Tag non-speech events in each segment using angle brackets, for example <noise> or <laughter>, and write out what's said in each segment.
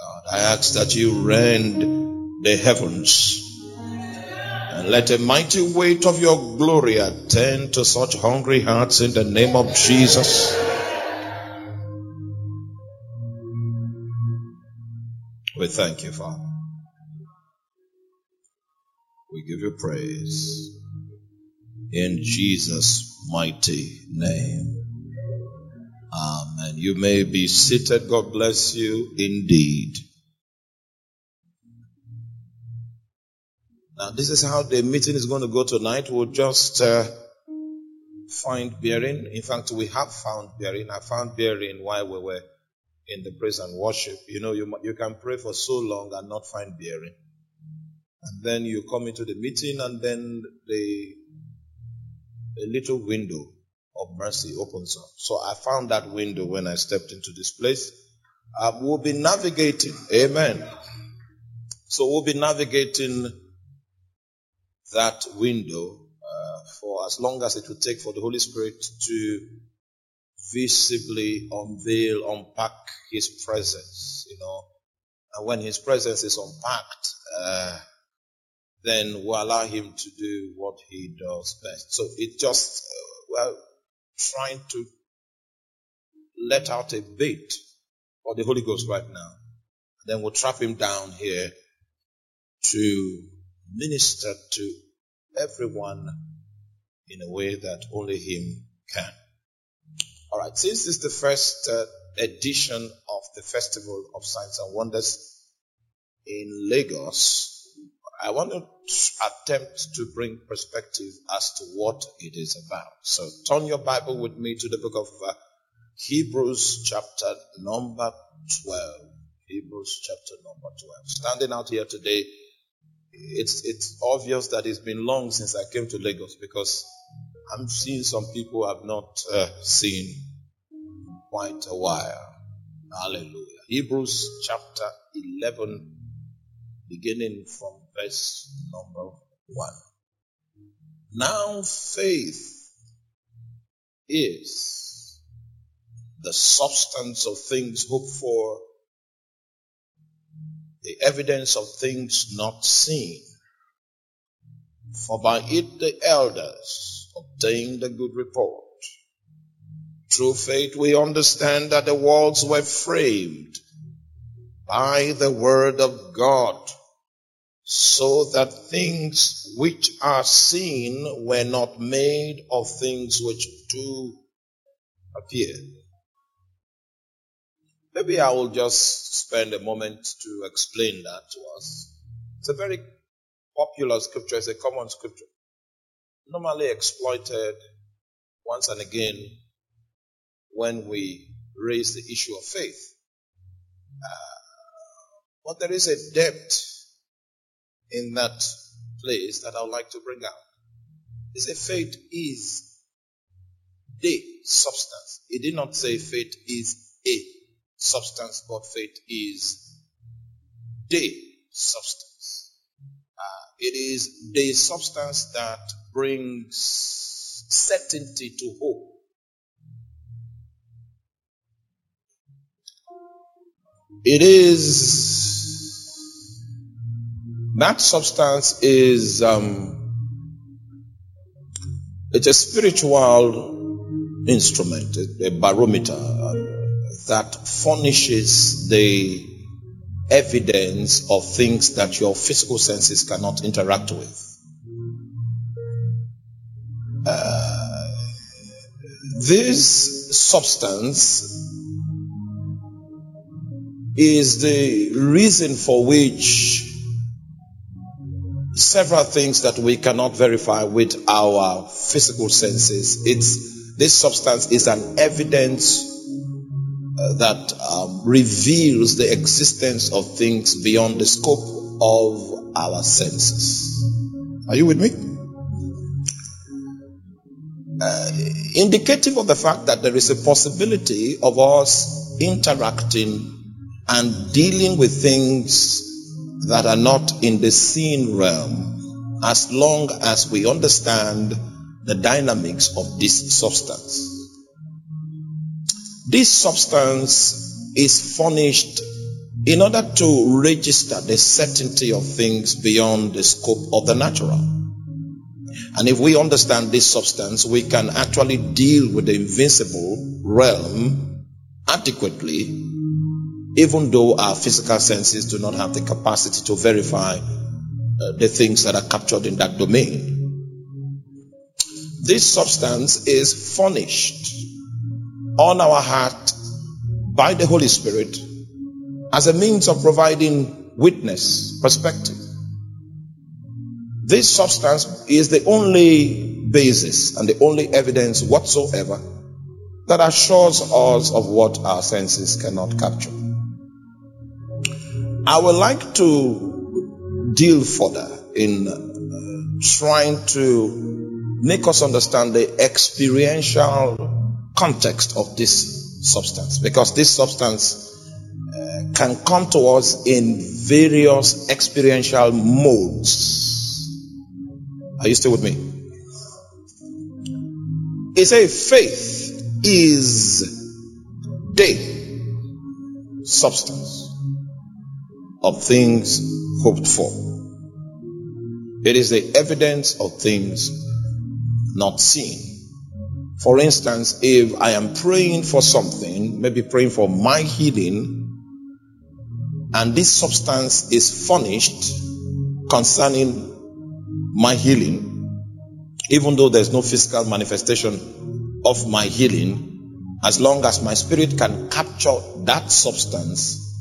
God, I ask that you rend the heavens and let a mighty weight of your glory attend to such hungry hearts in the name of Jesus. We thank you, Father. We give you praise in Jesus' mighty name. Amen. You may be seated. God bless you indeed. Now, this is how the meeting is going to go tonight. We'll just uh, find bearing. In fact, we have found bearing. I found bearing while we were in the praise and worship. You know, you, you can pray for so long and not find bearing. And then you come into the meeting and then the a little window of mercy opens up. So I found that window when I stepped into this place. Uh, we'll be navigating. Amen. So we'll be navigating that window uh, for as long as it will take for the Holy Spirit to visibly unveil, unpack His presence, you know. And when His presence is unpacked, uh, then we'll allow Him to do what He does best. So it just, uh, well, trying to let out a bait for the Holy Ghost right now. And Then we'll trap Him down here to minister to everyone in a way that only Him can. All right, since this is the first uh, edition of the Festival of Signs and Wonders in Lagos, I want to attempt to bring perspective as to what it is about. So turn your Bible with me to the book of uh, Hebrews, chapter number 12. Hebrews, chapter number 12. Standing out here today, it's, it's obvious that it's been long since I came to Lagos because I'm seeing some people I've not uh, seen quite a while. Hallelujah. Hebrews chapter 11, beginning from verse number 1. Now faith is the substance of things hoped for, the evidence of things not seen. For by it the elders obtained a good report. Through faith we understand that the worlds were framed by the word of God, so that things which are seen were not made of things which do appear. Maybe I will just spend a moment to explain that to us. It's a very popular scripture, it's a common scripture normally exploited once and again when we raise the issue of faith. Uh, but there is a depth in that place that I would like to bring out. Is a faith is the substance. It did not say faith is a substance, but faith is the substance. Uh, it is the substance that brings certainty to hope. It is that substance is um, it's a spiritual instrument, a barometer uh, that furnishes the evidence of things that your physical senses cannot interact with. Uh, this substance is the reason for which several things that we cannot verify with our physical senses. It's this substance is an evidence uh, that um, reveals the existence of things beyond the scope of our senses. Are you with me? Uh, indicative of the fact that there is a possibility of us interacting and dealing with things that are not in the seen realm as long as we understand the dynamics of this substance. This substance is furnished in order to register the certainty of things beyond the scope of the natural. And if we understand this substance, we can actually deal with the invincible realm adequately, even though our physical senses do not have the capacity to verify uh, the things that are captured in that domain. This substance is furnished on our heart by the Holy Spirit as a means of providing witness, perspective. This substance is the only basis and the only evidence whatsoever that assures us of what our senses cannot capture. I would like to deal further in uh, trying to make us understand the experiential context of this substance because this substance uh, can come to us in various experiential modes. Are you still with me? He said, faith is the substance of things hoped for. It is the evidence of things not seen. For instance, if I am praying for something, maybe praying for my healing, and this substance is furnished concerning my healing, even though there's no physical manifestation of my healing, as long as my spirit can capture that substance,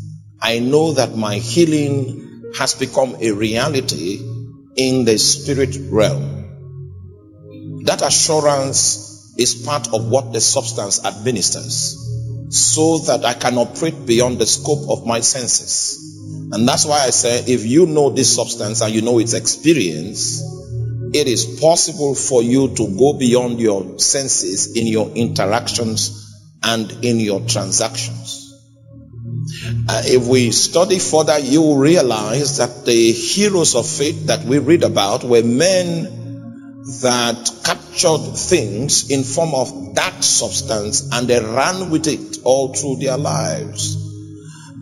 I know that my healing has become a reality in the spirit realm. That assurance is part of what the substance administers so that I can operate beyond the scope of my senses. And that's why I say if you know this substance and you know its experience, it is possible for you to go beyond your senses in your interactions and in your transactions. Uh, if we study further, you will realize that the heroes of faith that we read about were men that captured things in form of that substance and they ran with it all through their lives.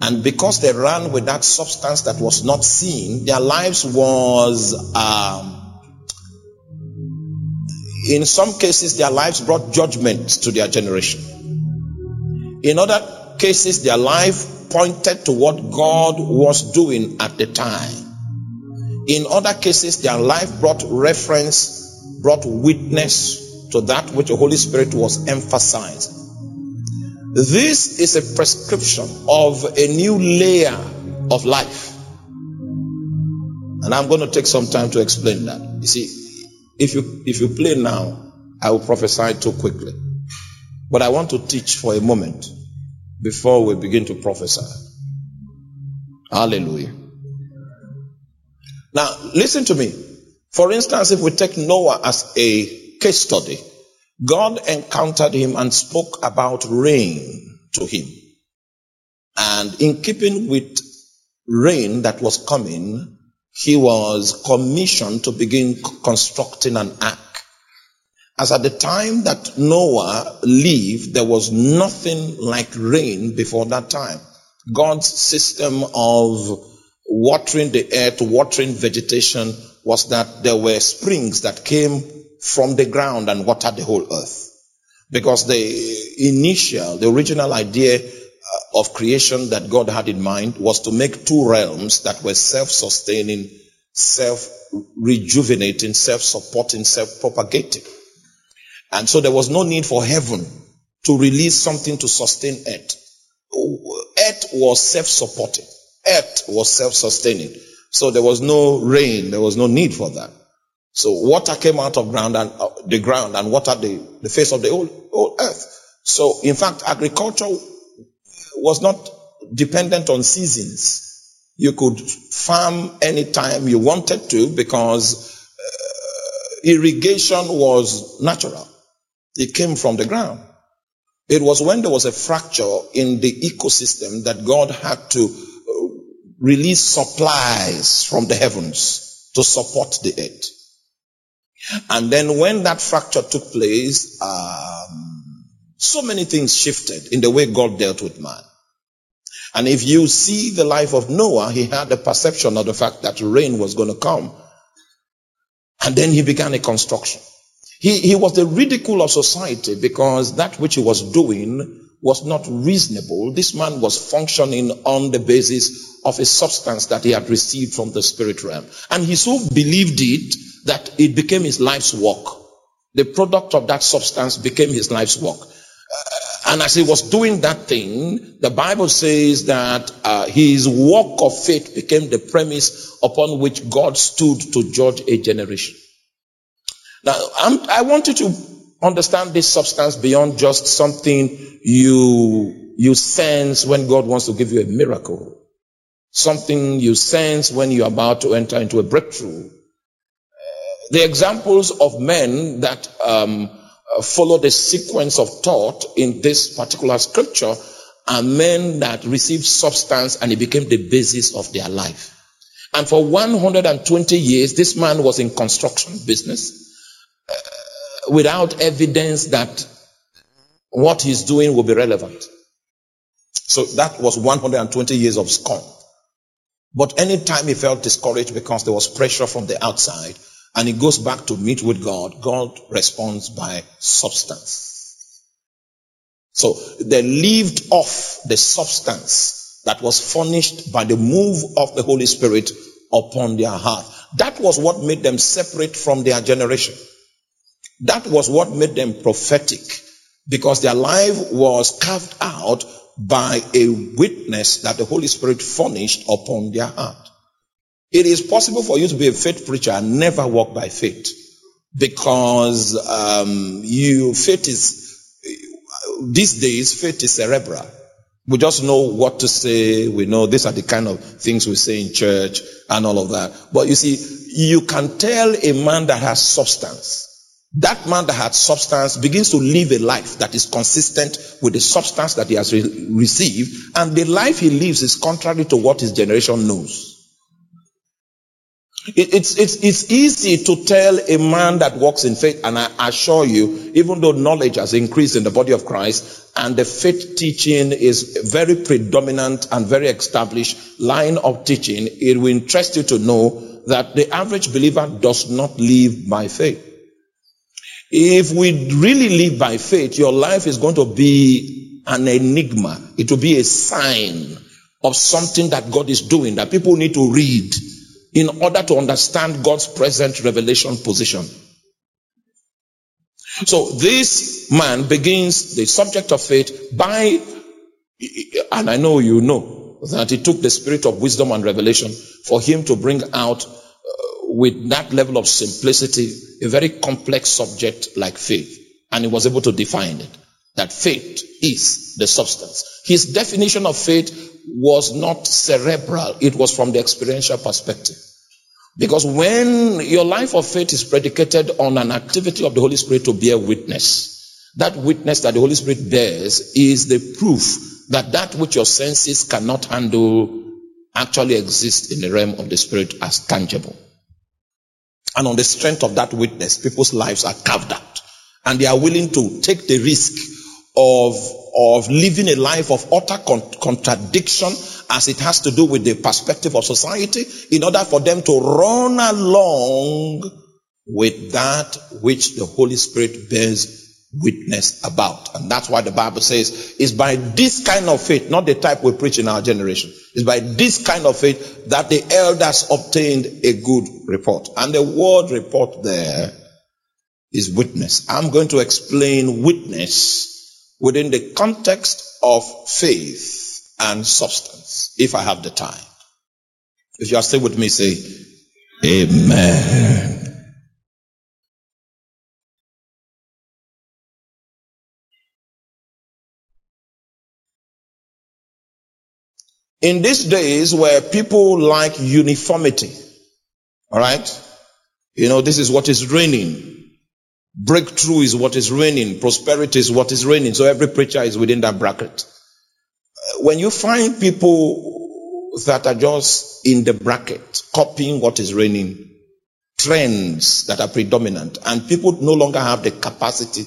And because they ran with that substance that was not seen, their lives was, um, in some cases, their lives brought judgment to their generation. In other cases, their life pointed to what God was doing at the time. In other cases, their life brought reference, brought witness to that which the Holy Spirit was emphasizing. This is a prescription of a new layer of life. And I'm going to take some time to explain that. You see, if you if you play now, I will prophesy too quickly. But I want to teach for a moment before we begin to prophesy. Hallelujah. Now, listen to me. For instance, if we take Noah as a case study, God encountered him and spoke about rain to him. And in keeping with rain that was coming, he was commissioned to begin constructing an ark. As at the time that Noah lived, there was nothing like rain before that time. God's system of watering the earth, watering vegetation was that there were springs that came from the ground and watered the whole earth. Because the initial, the original idea uh, of creation that God had in mind was to make two realms that were self-sustaining, self-rejuvenating, self-supporting, self-propagating. And so there was no need for heaven to release something to sustain earth. Earth was self-supporting. Earth was self-sustaining. So there was no rain. There was no need for that. So water came out of ground and uh, the ground and water the, the face of the whole earth. So in fact, agriculture was not dependent on seasons. You could farm anytime you wanted to because uh, irrigation was natural. It came from the ground. It was when there was a fracture in the ecosystem that God had to uh, release supplies from the heavens to support the earth. And then when that fracture took place, um, so many things shifted in the way God dealt with man. And if you see the life of Noah, he had a perception of the fact that rain was going to come. And then he began a construction. He, he was the ridicule of society because that which he was doing was not reasonable. This man was functioning on the basis of a substance that he had received from the spirit realm. And he so believed it that it became his life's work. The product of that substance became his life's work. Uh, and as he was doing that thing, the Bible says that uh, his work of faith became the premise upon which God stood to judge a generation. Now, I'm, i want you to understand this substance beyond just something you, you sense when God wants to give you a miracle. Something you sense when you're about to enter into a breakthrough. The examples of men that um, follow the sequence of thought in this particular scripture are men that received substance and it became the basis of their life. And for 120 years, this man was in construction business without evidence that what he's doing will be relevant. So that was 120 years of scorn. But anytime he felt discouraged because there was pressure from the outside and he goes back to meet with God, God responds by substance. So they lived off the substance that was furnished by the move of the Holy Spirit upon their heart. That was what made them separate from their generation. That was what made them prophetic because their life was carved out by a witness that the Holy Spirit furnished upon their heart. It is possible for you to be a faith preacher and never walk by faith because um, you faith is these days faith is cerebral. We just know what to say. We know these are the kind of things we say in church and all of that. But you see, you can tell a man that has substance that man that had substance begins to live a life that is consistent with the substance that he has re- received, and the life he lives is contrary to what his generation knows. It, it's, it's, it's easy to tell a man that walks in faith, and I assure you, even though knowledge has increased in the body of Christ, and the faith teaching is very predominant and very established line of teaching, it will interest you to know that the average believer does not live by faith. If we really live by faith, your life is going to be an enigma. It will be a sign of something that God is doing that people need to read in order to understand God's present revelation position. So this man begins the subject of faith by, and I know you know that it took the spirit of wisdom and revelation for him to bring out with that level of simplicity a very complex subject like faith. And he was able to define it. That faith is the substance. His definition of faith was not cerebral. It was from the experiential perspective. Because when your life of faith is predicated on an activity of the Holy Spirit to bear witness, that witness that the Holy Spirit bears is the proof that that which your senses cannot handle actually exists in the realm of the Spirit as tangible. And on the strength of that witness, people's lives are carved out. And they are willing to take the risk of, of living a life of utter con- contradiction as it has to do with the perspective of society in order for them to run along with that which the Holy Spirit bears witness about. And that's why the Bible says it's by this kind of faith, not the type we preach in our generation. It's by this kind of faith that the elders obtained a good report. And the word report there is witness. I'm going to explain witness within the context of faith and substance, if I have the time. If you are still with me, say, Amen. In these days where people like uniformity, all right? You know, this is what is reigning. Breakthrough is what is reigning. Prosperity is what is reigning. So every preacher is within that bracket. Uh, when you find people that are just in the bracket, copying what is reigning, trends that are predominant, and people no longer have the capacity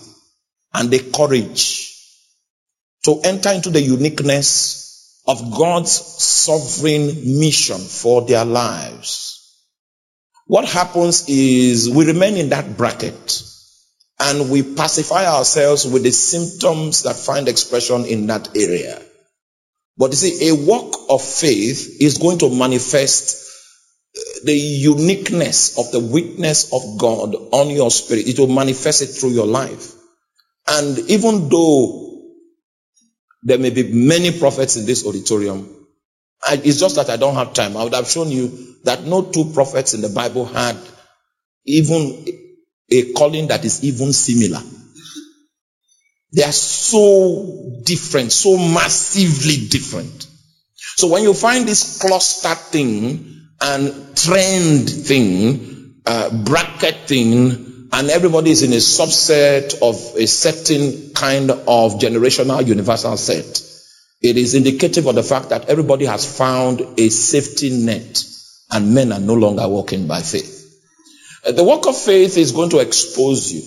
and the courage to enter into the uniqueness of God's sovereign mission for their lives. What happens is we remain in that bracket and we pacify ourselves with the symptoms that find expression in that area. But you see, a walk of faith is going to manifest uh, the uniqueness of the witness of God on your spirit. It will manifest it through your life. And even though there may be many prophets in this auditorium, I, it's just that I don't have time. I would have shown you that no two prophets in the Bible had even a calling that is even similar. They are so different, so massively different. So when you find this cluster thing and trend thing, uh, bracket thing, and everybody is in a subset of a certain kind of generational universal set, it is indicative of the fact that everybody has found a safety net and men are no longer walking by faith. Uh, the work of faith is going to expose you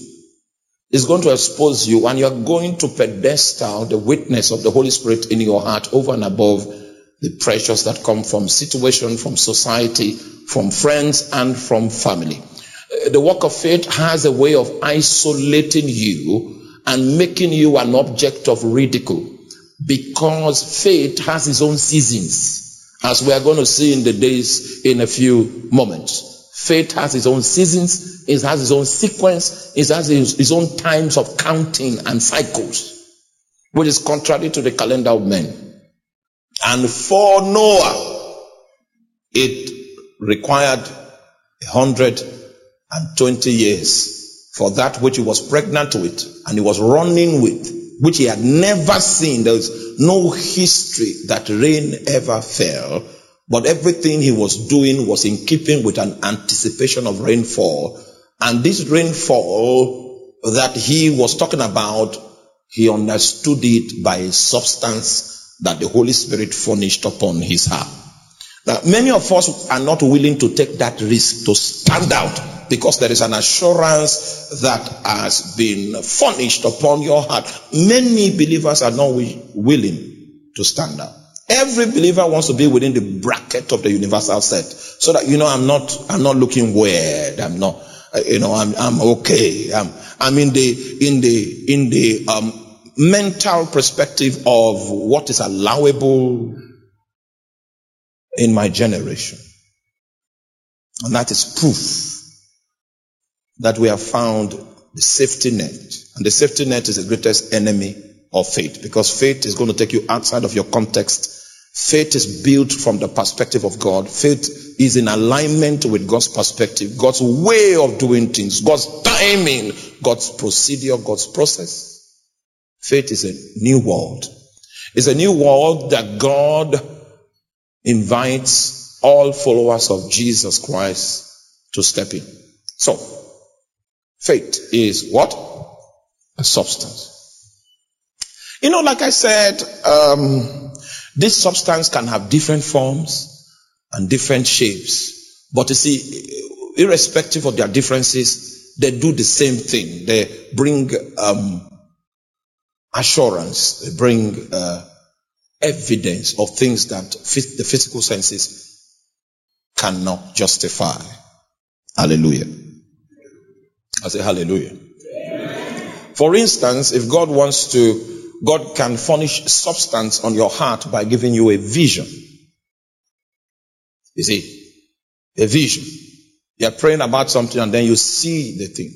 It's going to expose you and you're going to pedestal the witness of the Holy Spirit in your heart over and above the pressures that come from situation, from society, from friends, and from family. The work of faith has a way of isolating you and making you an object of ridicule because faith has its own seasons, as we are going to see in the days in a few moments. Faith has its own seasons, it has its own sequence, it has its own times of counting and cycles, which is contrary to the calendar of men. And for Noah, it required 120 years for that which he was pregnant with and he was running with, which he had never seen. There was no history that rain ever fell but everything he was doing was in keeping with an anticipation of rainfall. And this rainfall that he was talking about, he understood it by a substance that the Holy Spirit furnished upon his heart. Now, many of us are not willing to take that risk to stand out because there is an assurance that has been furnished upon your heart. Many believers are not willing to stand up. Every believer wants to be within the bracket of the universal set. So that, you know, I'm not, I'm not looking weird. I'm not, uh, you know, I'm, I'm okay. I'm, I'm in the, in the, in the, um, mental perspective of what is allowable in my generation. And that is proof that we have found the safety net. And the safety net is the greatest enemy of faith because faith is going to take you outside of your context Faith is built from the perspective of God. Faith is in alignment with God's perspective, God's way of doing things, God's timing, God's procedure, God's process. Faith is a new world. It's a new world that God invites all followers of Jesus Christ to step in. So, faith is what? A substance. You know, like I said, um, this substance can have different forms and different shapes. But you see, irrespective of their differences, they do the same thing. They bring um, assurance, they bring uh, evidence of things that the physical senses cannot justify. Hallelujah. I say hallelujah. For instance, if God wants to God can furnish substance on your heart by giving you a vision. You see, a vision. You're praying about something and then you see the thing.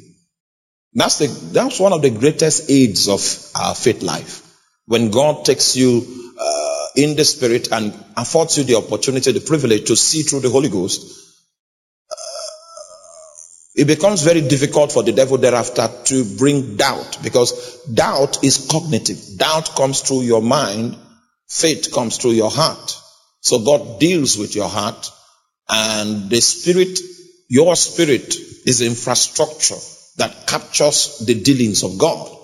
That's the, that's one of the greatest aids of our faith life. When God takes you uh, in the spirit and affords you the opportunity, the privilege to see through the Holy Ghost, it becomes very difficult for the devil thereafter to bring doubt because doubt is cognitive. Doubt comes through your mind. Faith comes through your heart. So God deals with your heart and the spirit, your spirit is infrastructure that captures the dealings of God.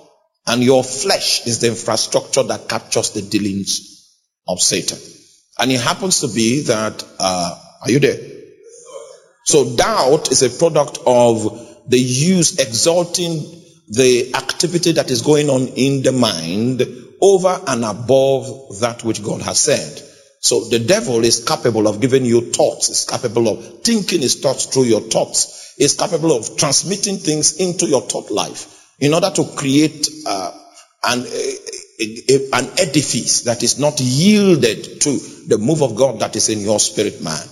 And your flesh is the infrastructure that captures the dealings of Satan. And it happens to be that, uh, are you there? So doubt is a product of the use exalting the activity that is going on in the mind over and above that which God has said. So the devil is capable of giving you thoughts, is capable of thinking his thoughts through your thoughts, is capable of transmitting things into your thought life in order to create uh, an, a, a, an edifice that is not yielded to the move of God that is in your spirit man.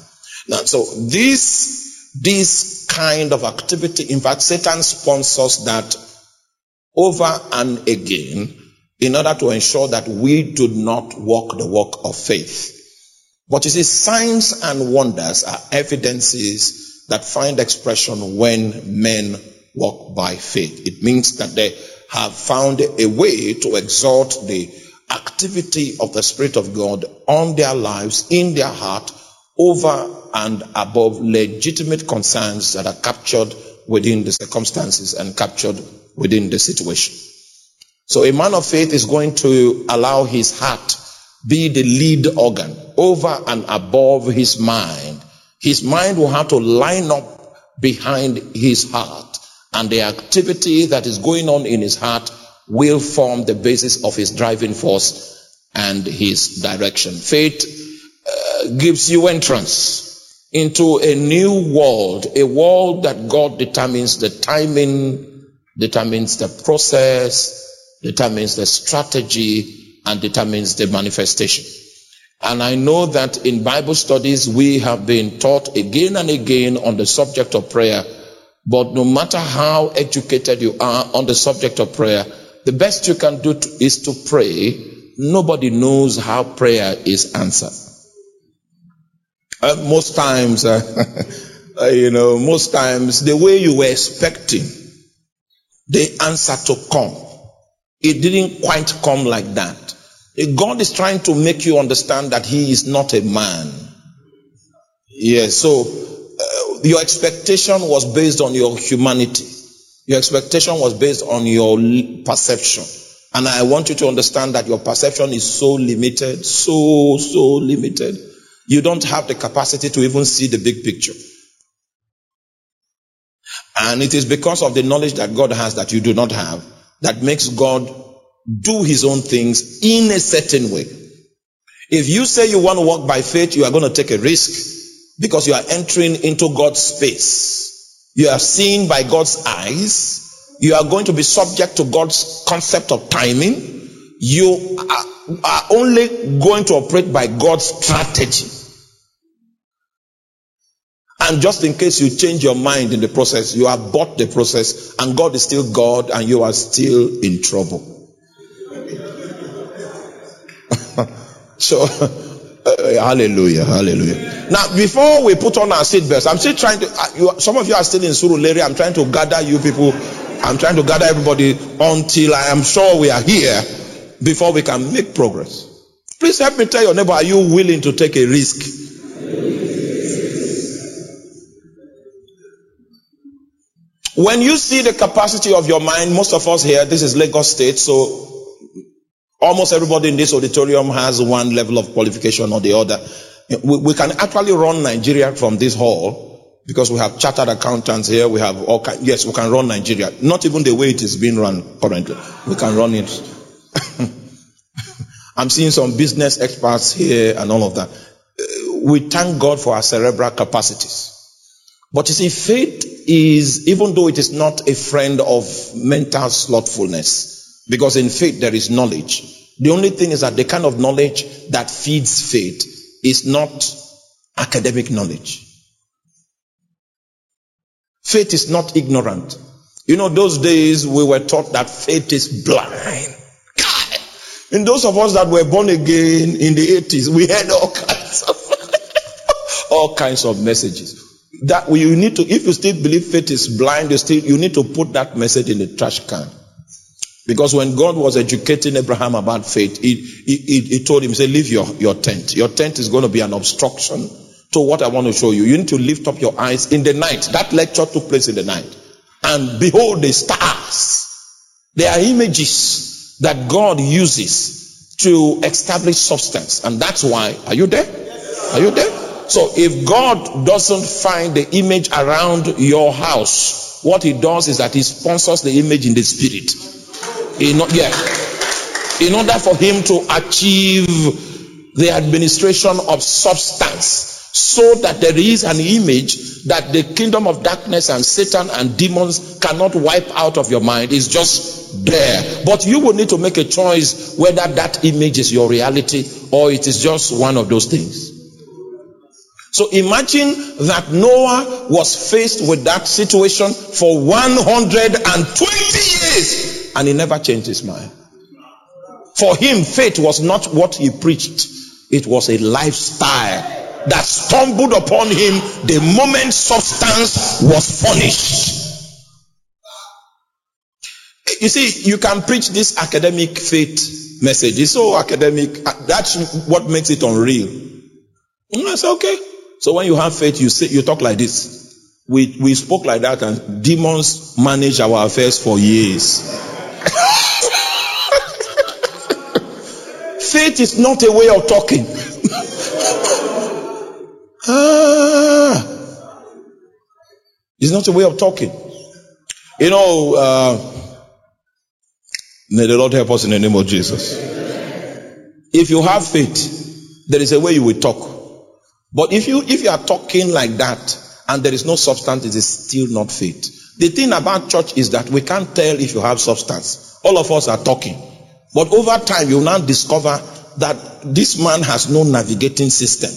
Now, so this, this kind of activity, in fact, Satan sponsors that over and again in order to ensure that we do not walk the walk of faith. But you see, signs and wonders are evidences that find expression when men walk by faith. It means that they have found a way to exalt the activity of the Spirit of God on their lives, in their heart, over and above legitimate concerns that are captured within the circumstances and captured within the situation. So a man of faith is going to allow his heart be the lead organ over and above his mind. His mind will have to line up behind his heart and the activity that is going on in his heart will form the basis of his driving force and his direction. Faith uh, gives you entrance into a new world, a world that God determines the timing, determines the process, determines the strategy, and determines the manifestation. And I know that in Bible studies, we have been taught again and again on the subject of prayer. But no matter how educated you are on the subject of prayer, the best you can do to, is to pray. Nobody knows how prayer is answered. Uh, most times, uh, <laughs> uh, you know, most times the way you were expecting the answer to come it didn't quite come like that. God is trying to make you understand that He is not a man. Yes, so uh, your expectation was based on your humanity. Your expectation was based on your perception. And I want you to understand that your perception is so limited, so, so limited. You don't have the capacity to even see the big picture. And it is because of the knowledge that God has that you do not have that makes God do his own things in a certain way. If you say you want to walk by faith, you are going to take a risk because you are entering into God's space. You are seen by God's eyes. You are going to be subject to God's concept of timing. You are, are only going to operate by God's strategy. And just in case you change your mind in the process, you have bought the process and God is still God and you are still in trouble. <laughs> so, uh, <laughs> hallelujah, hallelujah. Now, before we put on our seatbelts, I'm still trying to, uh, you, some of you are still in Surulere. I'm trying to gather you people. I'm trying to gather everybody until I am sure we are here before we can make progress. Please help me tell your neighbor, are you willing to take a risk? When you see the capacity of your mind, most of us here, this is Lagos State, so almost everybody in this auditorium has one level of qualification or the other. We, we can actually run Nigeria from this hall because we have chartered accountants here. We have all yes, we can run Nigeria. Not even the way it is being run currently. We can run it. <laughs> I'm seeing some business experts here and all of that. Uh, we thank God for our cerebral capacities. But you see, faith is, even though it is not a friend of mental slothfulness, because in faith there is knowledge. The only thing is that the kind of knowledge that feeds faith is not academic knowledge. Faith is not ignorant. You know, those days we were taught that faith is blind. God. Those of us that were born again in the 80s, we had all kinds of, <laughs> all kinds of messages that you need to, if you still believe faith is blind, you still, you need to put that message in the trash can. Because when God was educating Abraham about faith, he, he, he told him, say, leave your, your tent. Your tent is going to be an obstruction to what I want to show you. You need to lift up your eyes in the night. That lecture took place in the night. And behold the stars. They are images that God uses to establish substance. And that's why, are you there? Are you there? So if God doesn't find the image around your house, what he does is that he sponsors the image in the spirit. Not, yeah. in order for him to achieve the administration of substance so that there is an image that the kingdom of darkness and Satan and demons cannot wipe out of your mind. It's just there. But you will need to make a choice whether that image is your reality or it is just one of those things. So imagine that Noah was faced with that situation for 120 years and he never changed his mind. For him, faith was not what he preached, it was a lifestyle that stumbled upon him the moment substance was furnished. You see, you can preach this academic faith message. It's so academic. That's what makes it unreal. And I say, okay. So when you have faith, you say, you talk like this. We, we spoke like that and demons manage our affairs for years. <laughs> faith is not a way of talking. <laughs> ah, it's not a way of talking. You know, uh, may the Lord help us in the name of Jesus. If you have faith, there is a way you will talk. But if you if you are talking like that and there is no substance, it is still not faith. The thing about church is that we can't tell if you have substance. All of us are talking. But over time, you now discover that this man has no navigating system.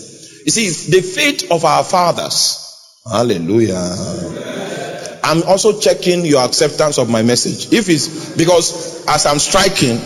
You see, the faith of our fathers. Hallelujah. I'm also checking your acceptance of my message. If it's because as I'm striking,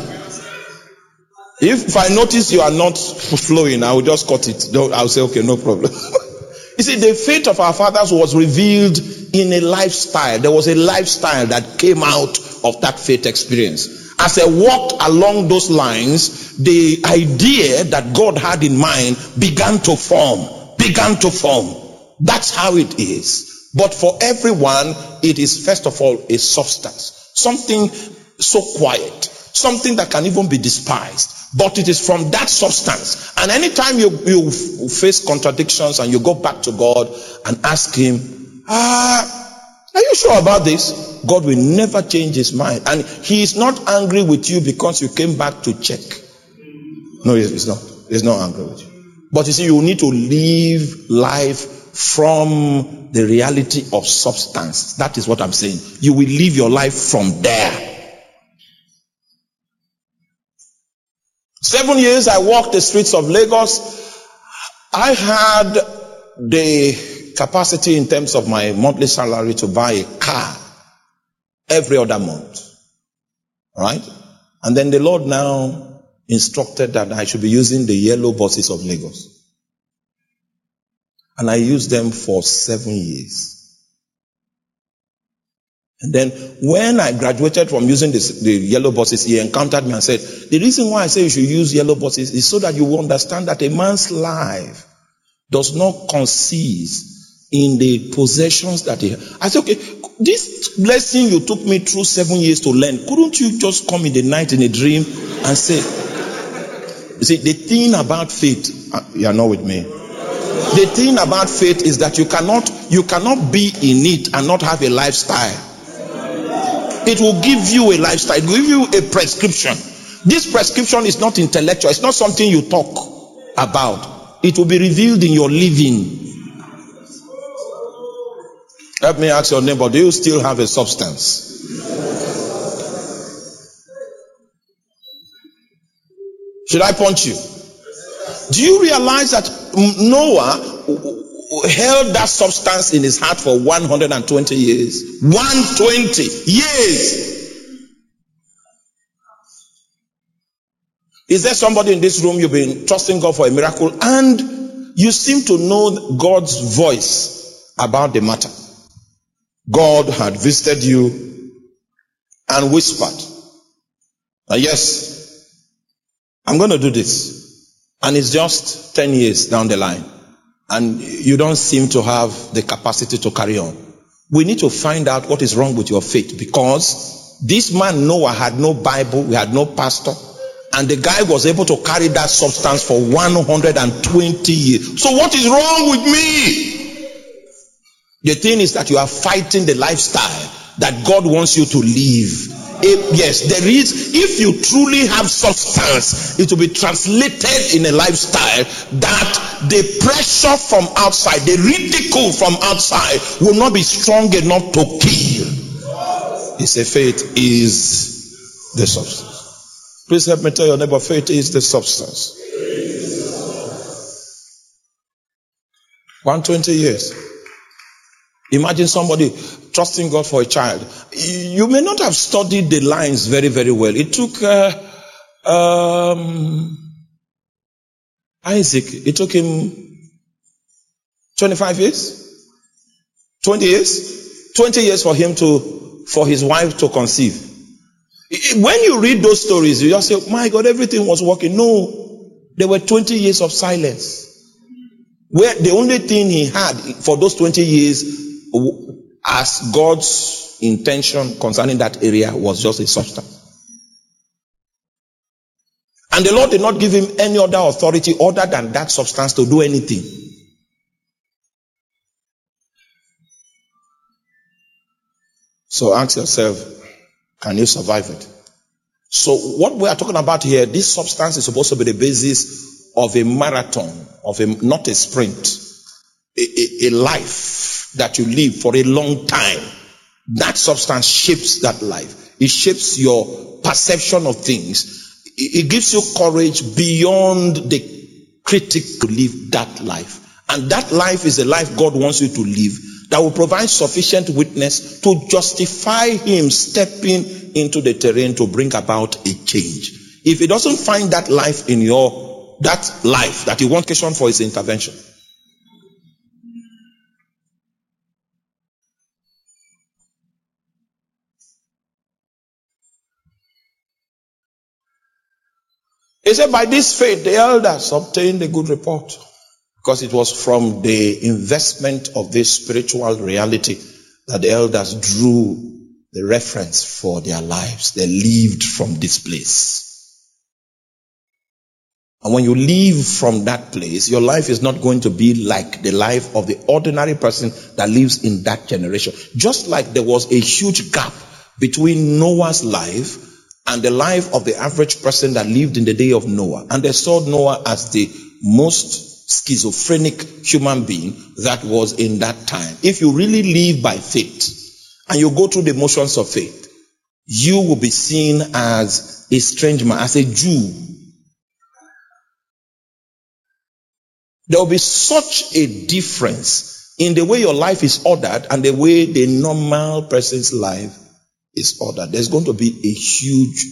if, I notice you are not flowing, I will just cut it. I'll say, okay, no problem. <laughs> you see, the faith of our fathers was revealed in a lifestyle. There was a lifestyle that came out of that faith experience. As I walked along those lines, the idea that God had in mind began to form, began to form. That's how it is. But for everyone, it is first of all a substance. Something so quiet. Something that can even be despised. But it is from that substance. And anytime you, you face contradictions and you go back to God and ask Him, ah, are you sure about this? God will never change his mind. And he is not angry with you because you came back to check. No, he's not. He's not angry with you. But you see, you need to live life from the reality of substance. That is what I'm saying. You will live your life from there. Seven years I walked the streets of Lagos. I had the capacity in terms of my monthly salary to buy a car every other month. Right? And then the Lord now instructed that I should be using the yellow buses of Lagos. And I used them for seven years. And then when I graduated from using this, the yellow buses, he encountered me and said, the reason why I say you should use yellow buses is so that you understand that a man's life does not consist in the possessions that he has. I said, okay, this blessing you took me through seven years to learn, couldn't you just come in the night in a dream and say, you see, the thing about faith, uh, you are not with me. The thing about faith is that you cannot, you cannot be in it and not have a lifestyle. It will give you a lifestyle, give you a prescription. This prescription is not intellectual, it's not something you talk about. It will be revealed in your living. Let me ask your neighbor, do you still have a substance? Should I punch you? Do you realize that Noah held that substance in his heart for 120 years. 120 years. Is there somebody in this room you've been trusting God for a miracle and you seem to know God's voice about the matter? God had visited you and whispered, yes, I'm going to do this. And it's just 10 years down the line and you don't seem to have the capacity to carry on. We need to find out what is wrong with your faith because this man Noah had no Bible, he had no pastor, and the guy was able to carry that substance for 120 years. So what is wrong with me? The thing is that you are fighting the lifestyle that God wants you to live. Yes, there is. If you truly have substance, it will be translated in a lifestyle that the pressure from outside, the ridicule from outside, will not be strong enough to kill. He said, faith is the substance. Please help me tell your neighbor, faith is the substance. 120 years. Imagine somebody trusting God for a child. You may not have studied the lines very, very well. It took uh, um, Isaac, it took him 25 years? 20 years? 20 years for him to, for his wife to conceive. When you read those stories, you just say, my God, everything was working. No, there were 20 years of silence. Where the only thing he had for those 20 years as God's intention concerning that area was just a substance. And the Lord did not give him any other authority other than that substance to do anything. So ask yourself, can you survive it? So what we are talking about here, this substance is supposed to be the basis of a marathon, of a, not a sprint, a, a, a life that you live for a long time. That substance shapes that life. It shapes your perception of things. It, gives you courage beyond the critic to live that life. And that life is a life God wants you to live that will provide sufficient witness to justify him stepping into the terrain to bring about a change. If he doesn't find that life in your, that life that he wants for his intervention. He said, by this faith, the elders obtained a good report because it was from the investment of this spiritual reality that the elders drew the reference for their lives. They lived from this place. And when you leave from that place, your life is not going to be like the life of the ordinary person that lives in that generation. Just like there was a huge gap between Noah's life and the life of the average person that lived in the day of Noah. And they saw Noah as the most schizophrenic human being that was in that time. If you really live by faith and you go through the motions of faith, you will be seen as a strange man, as a Jew. There will be such a difference in the way your life is ordered and the way the normal person's life is ordered. There's going to be a huge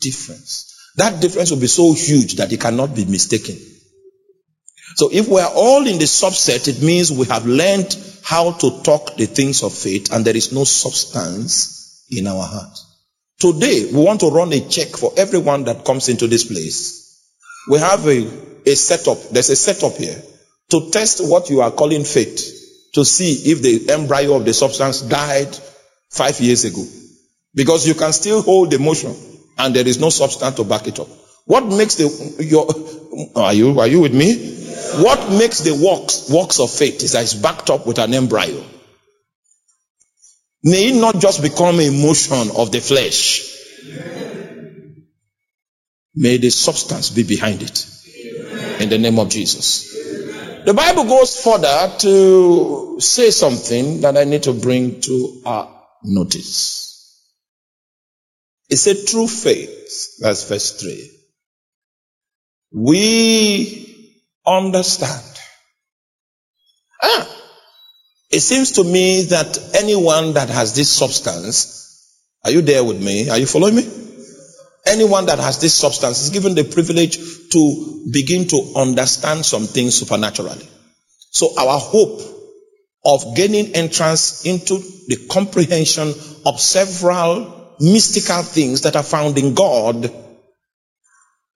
difference. That difference will be so huge that it cannot be mistaken. So if we are all in the subset, it means we have learned how to talk the things of faith and there is no substance in our heart. Today, we want to run a check for everyone that comes into this place. We have a, a setup. There's a setup here to test what you are calling faith to see if the embryo of the substance died five years ago. Because you can still hold the motion and there is no substance to back it up. What makes the, your, oh, are you, are you with me? What makes the works, works of faith is that it's backed up with an embryo. May it not just become a motion of the flesh. May the substance be behind it. In the name of Jesus. The Bible goes further to say something that I need to bring to our notice. It a true faith. That's verse 3. We understand. Ah, it seems to me that anyone that has this substance, are you there with me? Are you following me? Anyone that has this substance is given the privilege to begin to understand some things supernaturally. So our hope of gaining entrance into the comprehension of several mystical things that are found in God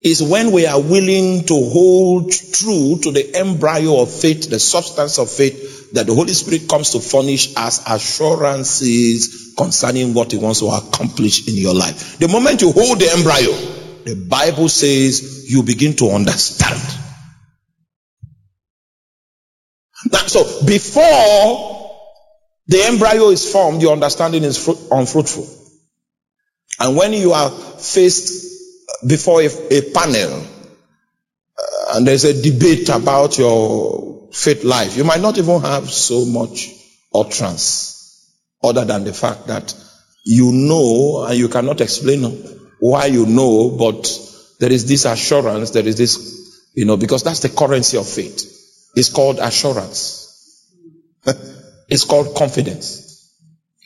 is when we are willing to hold true to the embryo of faith, the substance of faith that the Holy Spirit comes to furnish as assurances concerning what He wants to accomplish in your life. The moment you hold the embryo, the Bible says you begin to understand. Now, so before the embryo is formed, your understanding is unfruitful. And when you are faced before a, a panel uh, and there's a debate about your faith life, you might not even have so much utterance other than the fact that you know and you cannot explain why you know, but there is this assurance, there is this, you know, because that's the currency of faith. It's called assurance. <laughs> it's called confidence.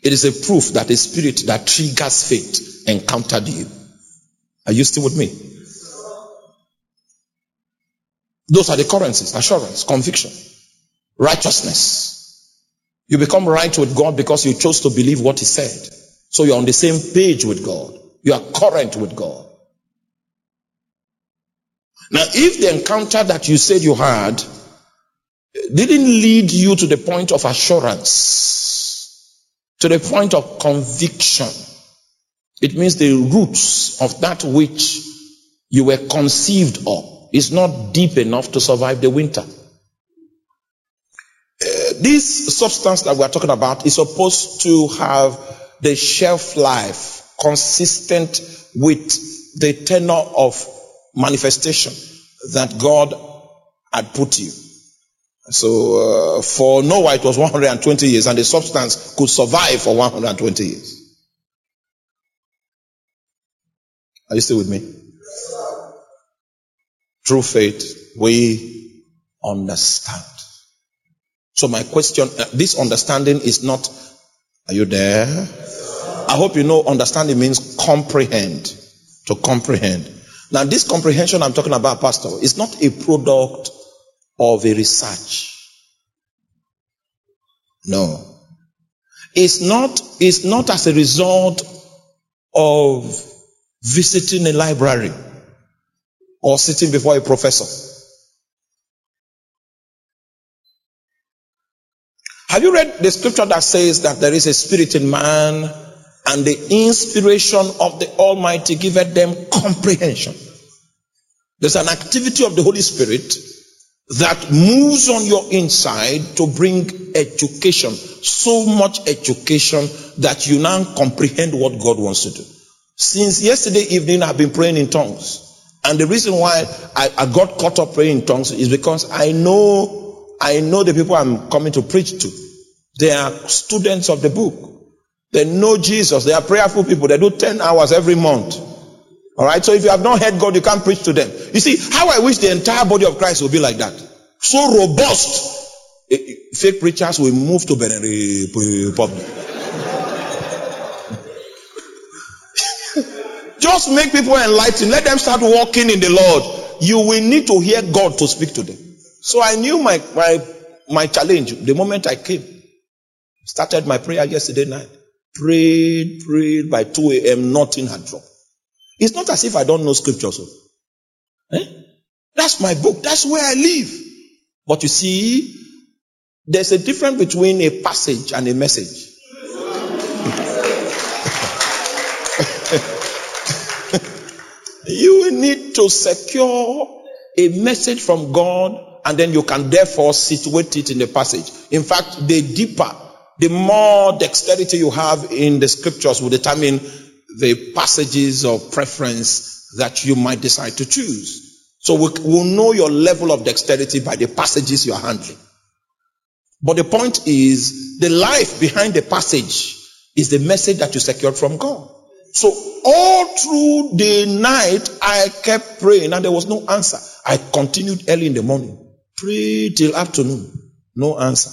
It is a proof that a spirit that triggers faith encountered you. Are you still with me? Those are the currencies assurance, conviction, righteousness. You become right with God because you chose to believe what He said. So you're on the same page with God. You are current with God. Now, if the encounter that you said you had didn't lead you to the point of assurance, to the point of conviction, it means the roots of that which you were conceived of is not deep enough to survive the winter. Uh, this substance that we're talking about is supposed to have the shelf life consistent with the tenor of manifestation that God had put you. So uh, for Noah it was 120 years and the substance could survive for 120 years. Are you still with me? Through faith, we understand. So my question, uh, this understanding is not, are you there? I hope you know understanding means comprehend, to comprehend. Now this comprehension I'm talking about, pastor, is not a product of a research. No. It's not, it's not as a result of visiting a library or sitting before a professor. Have you read the scripture that says that there is a spirit in man and the inspiration of the Almighty giveth them comprehension? There's an activity of the Holy Spirit that moves on your inside to bring education, so much education that you now comprehend what God wants to do. Since yesterday evening, I've been praying in tongues. And the reason why I, I got caught up praying in tongues is because I know, I know the people I'm coming to preach to. They are students of the book. They know Jesus. They are prayerful people. They do 10 hours every month. Alright, so if you have not heard God, you can't preach to them. You see, how I wish the entire body of Christ would be like that. So robust. Eh, eh, fake preachers will move to Benin Republic. Just make people enlightened. Let them start walking in the Lord. You will need to hear God to speak to them. So I knew my, my, my challenge the moment I came. Started my prayer yesterday night. Prayed, prayed by 2 a.m. Nothing had dropped. It's not as if I don't know scriptures. So. Eh? That's my book. That's where I live. But you see, there's a difference between a passage and a message. You need to secure a message from God and then you can therefore situate it in the passage. In fact, the deeper, the more dexterity you have in the scriptures will determine the passages of preference that you might decide to choose. So we will know your level of dexterity by the passages you are handling. But the point is, the life behind the passage is the message that you secured from God. So all through the night, I kept praying and there was no answer. I continued early in the morning, pray till afternoon, no answer.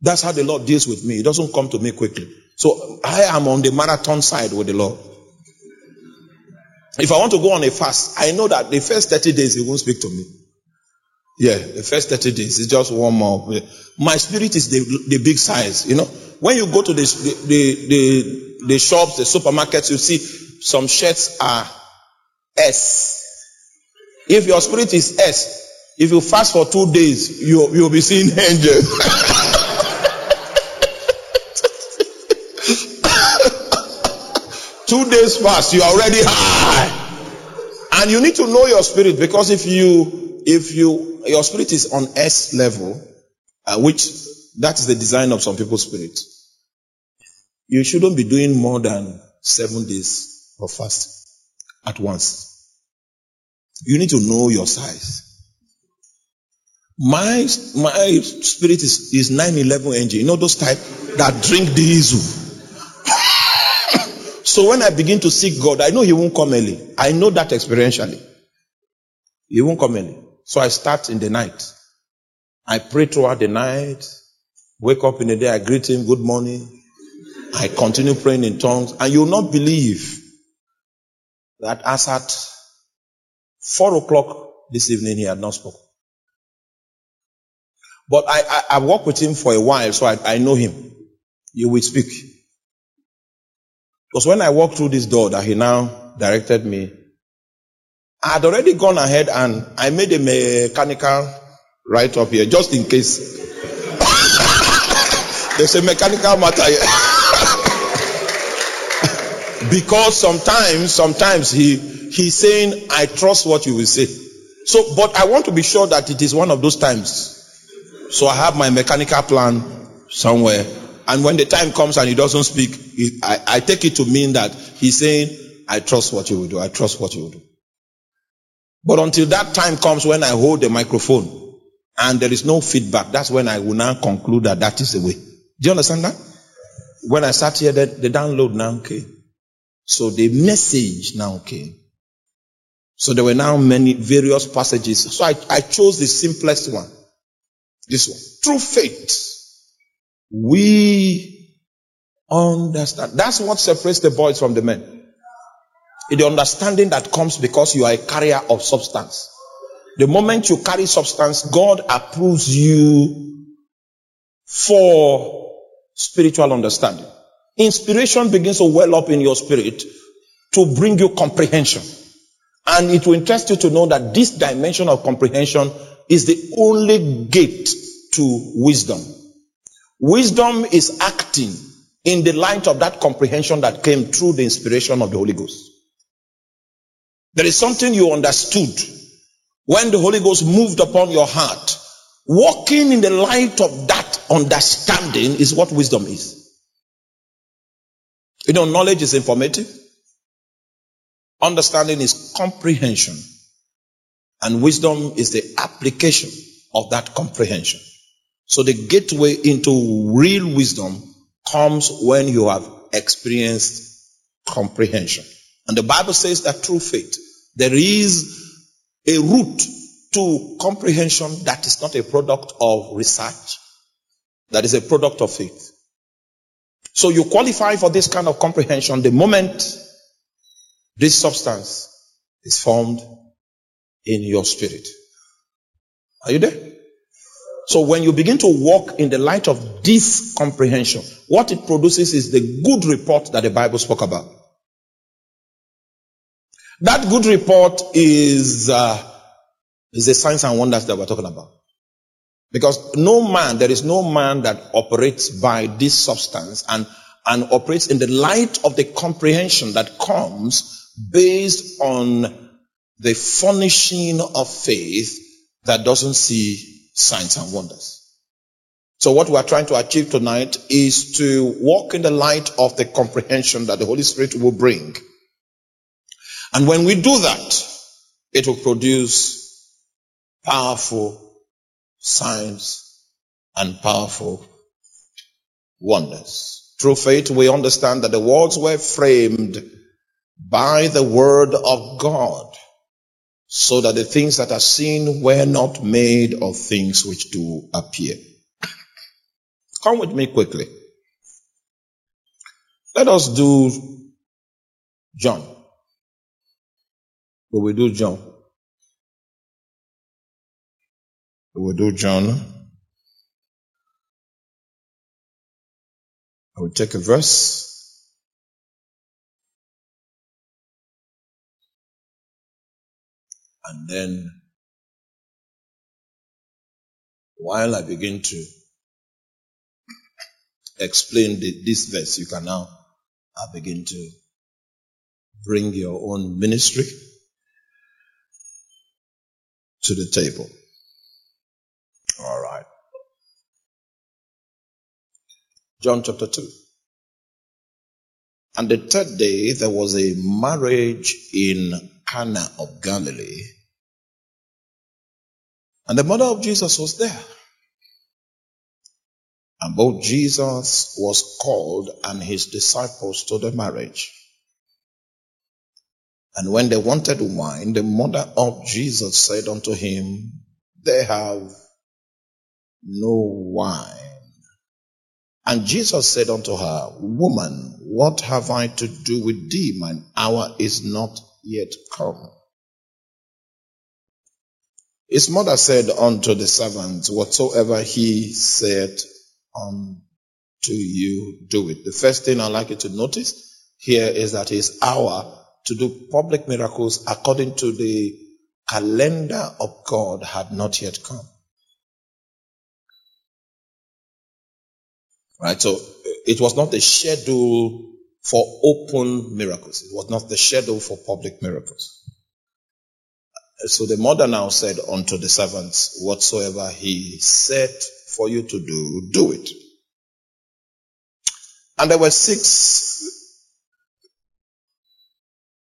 That's how the Lord deals with me. It doesn't come to me quickly. So I am on the marathon side with the Lord. If I want to go on a fast, I know that the first 30 days He won't speak to me. Yeah, the first 30 days is just one more. My spirit is the, the big size, you know. When you go to the, the, the, the shops, the supermarkets, you see some shirts are S. If your spirit is S, if you fast for two days, you, you'll be seeing <laughs> angels. two days fast, you're already high. And you need to know your spirit because if you, if you, your spirit is on S level, uh, which that is the design of some people's spirit. You shouldn't be doing more than seven days of fasting at once. You need to know your size. My my spirit is, is 911 engine. You know those type that drink diesel. <coughs> so when I begin to seek God, I know He won't come early. I know that experientially. He won't come early. So I start in the night. I pray throughout the night. Wake up in the day, I greet him, good morning. I continue praying in tongues, and you'll not believe that as at four o'clock this evening, he had not spoken. But I, I, I worked with him for a while, so I, I know him. He will speak. Because when I walked through this door that he now directed me, I had already gone ahead and I made a mechanical write up here, just in case. <laughs> There's a mechanical matter here. <laughs> because sometimes, sometimes he he's saying, I trust what you will say. So, but I want to be sure that it is one of those times. So I have my mechanical plan somewhere. And when the time comes and he doesn't speak, he, I, I take it to mean that he's saying, I trust what you will do. I trust what you will do. But until that time comes when I hold the microphone and there is no feedback, that's when I will now conclude that that is the way. Do you understand that? When I sat here, the, the download now came. So the message now came. So there were now many various passages. So I, I chose the simplest one. This one. Through faith, we understand. That's what separates the boys from the men. The understanding that comes because you are a carrier of substance. The moment you carry substance, God approves you for spiritual understanding. Inspiration begins to well up in your spirit to bring you comprehension. And it will interest you to know that this dimension of comprehension is the only gate to wisdom. Wisdom is acting in the light of that comprehension that came through the inspiration of the Holy Ghost. There is something you understood when the Holy Ghost moved upon your heart. Walking in the light of that understanding is what wisdom is. You know, knowledge is informative. Understanding is comprehension. And wisdom is the application of that comprehension. So the gateway into real wisdom comes when you have experienced comprehension. And the Bible says that through faith, there is a route to comprehension that is not a product of research, that is a product of faith. So you qualify for this kind of comprehension the moment this substance is formed in your spirit. Are you there? So when you begin to walk in the light of this comprehension, what it produces is the good report that the Bible spoke about. That good report is, uh, is the signs and wonders that we're talking about. Because no man, there is no man that operates by this substance and, and operates in the light of the comprehension that comes based on the furnishing of faith that doesn't see signs and wonders. So what we are trying to achieve tonight is to walk in the light of the comprehension that the Holy Spirit will bring and when we do that, it will produce powerful signs and powerful wonders. Through faith, we understand that the worlds were framed by the word of God, so that the things that are seen were not made of things which do appear. Come with me quickly. Let us do John. We will do John. We will do John. I will take a verse. And then, while I begin to explain the, this verse, you can now begin to bring your own ministry to the table. All right. John chapter 2. And the third day, there was a marriage in Cana of Galilee. And the mother of Jesus was there. And both Jesus was called and his disciples to the marriage. And when they wanted wine, the mother of Jesus said unto him, They have no wine. And Jesus said unto her, Woman, what have I to do with thee? Mine hour is not yet come. His mother said unto the servants, Whatsoever he said unto you, do it. The first thing I'd like you to notice here is that his hour to do public miracles according to the calendar of God had not yet come. Right? So uh, it was not the schedule for open miracles. It was not the schedule for public miracles. Uh, so the mother now said unto the servants, whatsoever he said for you to do, do it. And there were six,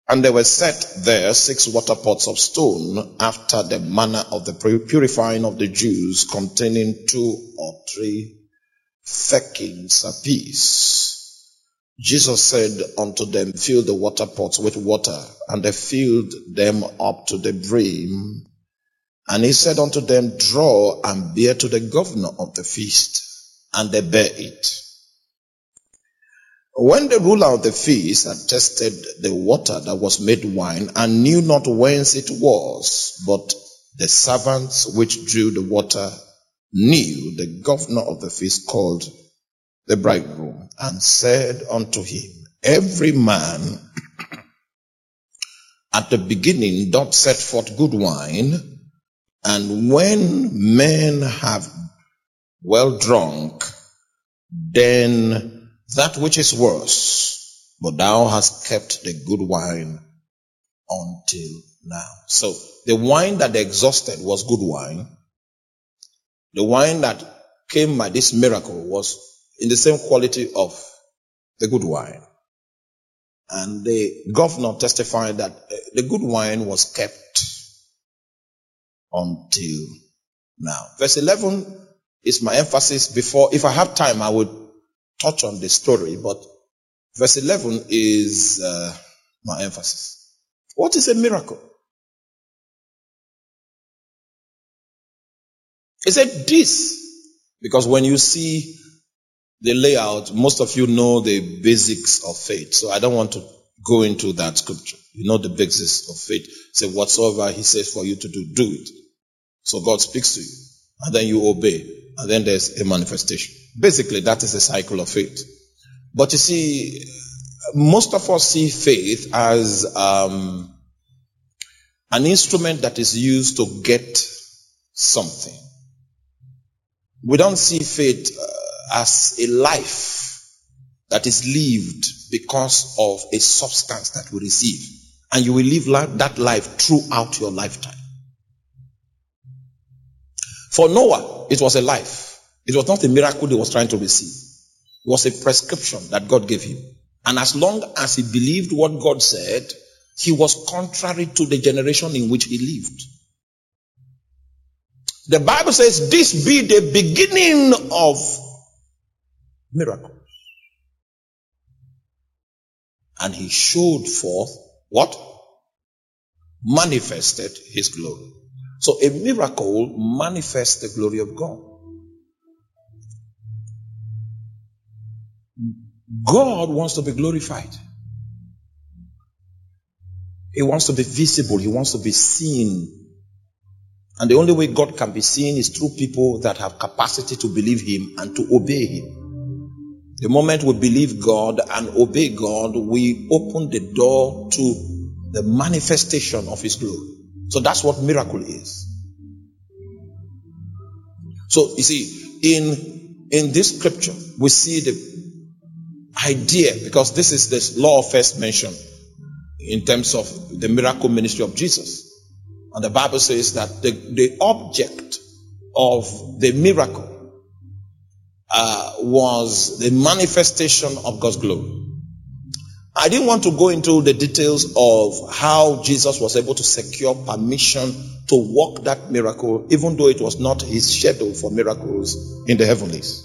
and there were set there six water pots of stone after the manner of the purifying of the Jews containing two or three firkins apiece. Jesus said unto them, Fill the water pots with water. And they filled them up to the brim. And he said unto them, Draw and bear to the governor of the feast. And they bear it. When the ruler of the feast had tested the water that was made wine and knew not whence it was, but the servants which drew the water knew, the governor of the feast called the bridegroom and said unto him, Every man at the beginning doth set forth good wine, and when men have well drunk, then that which is worse, but thou hast kept the good wine until now. So the wine that they exhausted was good wine. The wine that came by this miracle was in the same quality of the good wine. And the governor testified that uh, the good wine was kept until now. Verse 11 is my emphasis before, if I have time, I would touch on the story, but verse 11 is uh, my emphasis. What is a miracle? He said this, because when you see the layout, most of you know the basics of faith. So I don't want to go into that scripture. You know the basics of faith. Say whatsoever he says for you to do, do it. So God speaks to you and then you obey and then there's a manifestation. Basically, that is a cycle of faith. But you see, most of us see faith as um, an instrument that is used to get something. We don't see faith uh, as a life that is lived because of a substance that we receive. And you will live that life throughout your lifetime. For Noah, it was a life. It was not a miracle he was trying to receive. It was a prescription that God gave him. And as long as he believed what God said, he was contrary to the generation in which he lived. The Bible says this be the beginning of miracles. And he showed forth what? Manifested his glory. So a miracle manifests the glory of God. God wants to be glorified. He wants to be visible. He wants to be seen. And the only way God can be seen is through people that have capacity to believe Him and to obey Him. The moment we believe God and obey God, we open the door to the manifestation of His glory. So that's what miracle is. So you see, in in this scripture, we see the idea because this is the law first mentioned in terms of the miracle ministry of Jesus. And the Bible says that the, the object of the miracle uh, was the manifestation of God's glory. I didn't want to go into the details of how Jesus was able to secure permission to work that miracle, even though it was not his schedule for miracles in the heavenlies.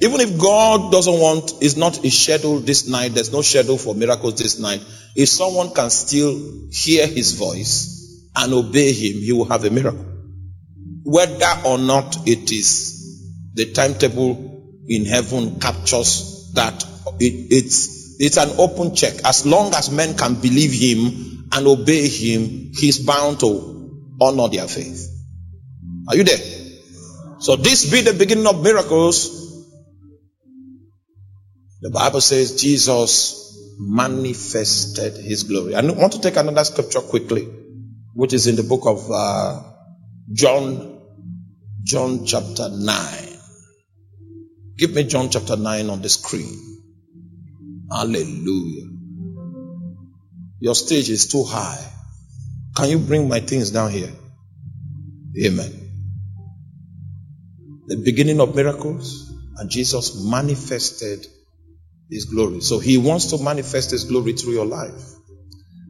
Even if God doesn't want, is not a schedule this night, there's no schedule for miracles this night. If someone can still hear his voice and obey him, he will have a miracle. Whether or not it is the timetable in heaven captures that, it, it's, it's an open check. As long as men can believe him and obey him, he's bound to honor their faith. Are you there? So this be the beginning of miracles the Bible says Jesus manifested his glory. I want to take another scripture quickly, which is in the book of uh, John, John chapter 9. Give me John chapter 9 on the screen. Hallelujah. Your stage is too high. Can you bring my things down here? Amen. The beginning of miracles, and Jesus manifested his glory. So he wants to manifest his glory through your life.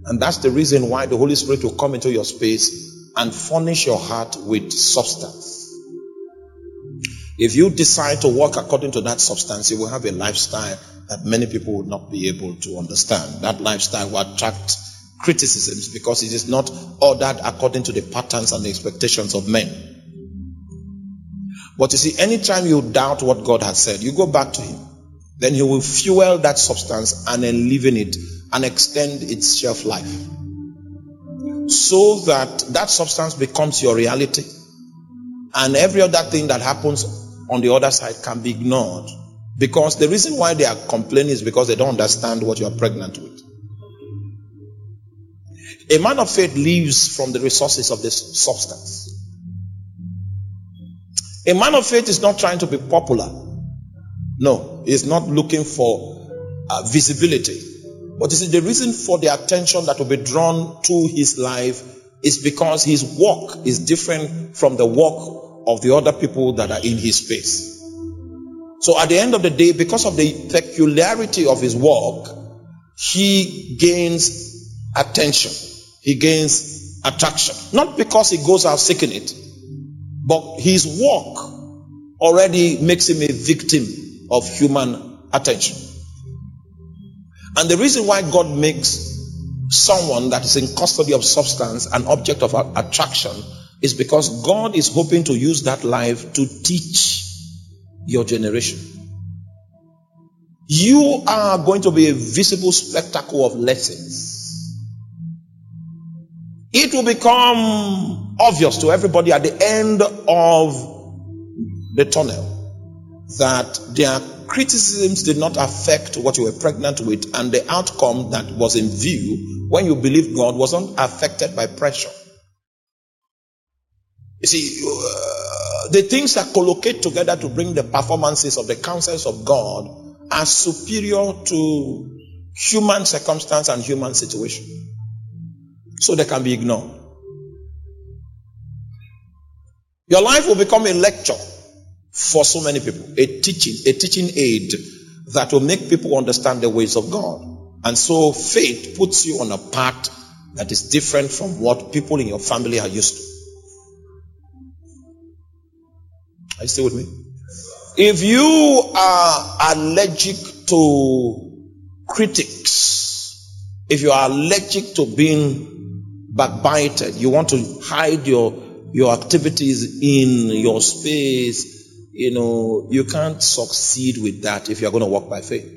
And that's the reason why the Holy Spirit will come into your space and furnish your heart with substance. If you decide to walk according to that substance, you will have a lifestyle that many people would not be able to understand. That lifestyle will attract criticisms because it is not ordered according to the patterns and the expectations of men. But you see, anytime you doubt what God has said, you go back to Him. Then he will fuel that substance and enliven it and extend its shelf life. So that that substance becomes your reality. And every other thing that happens on the other side can be ignored. Because the reason why they are complaining is because they don't understand what you are pregnant with. A man of faith lives from the resources of this substance. A man of faith is not trying to be popular. No, he's not looking for uh, visibility. But you see, the reason for the attention that will be drawn to his life is because his walk is different from the walk of the other people that are in his space. So at the end of the day, because of the peculiarity of his walk, he gains attention. He gains attraction. Not because he goes out seeking it, but his walk already makes him a victim of human attention. And the reason why God makes someone that is in custody of substance an object of attraction is because God is hoping to use that life to teach your generation. You are going to be a visible spectacle of lessons. It will become obvious to everybody at the end of the tunnel that their criticisms did not affect what you were pregnant with, and the outcome that was in view when you believed God wasn't affected by pressure. You see, uh, the things that collocate together to bring the performances of the counsels of God are superior to human circumstance and human situation. So they can be ignored. Your life will become a lecture for so many people. A teaching, a teaching aid that will make people understand the ways of God. And so faith puts you on a path that is different from what people in your family are used to. Are you still with me? If you are allergic to critics, if you are allergic to being backbited, you want to hide your, your activities in your space, you know, you can't succeed with that if you're going to walk by faith.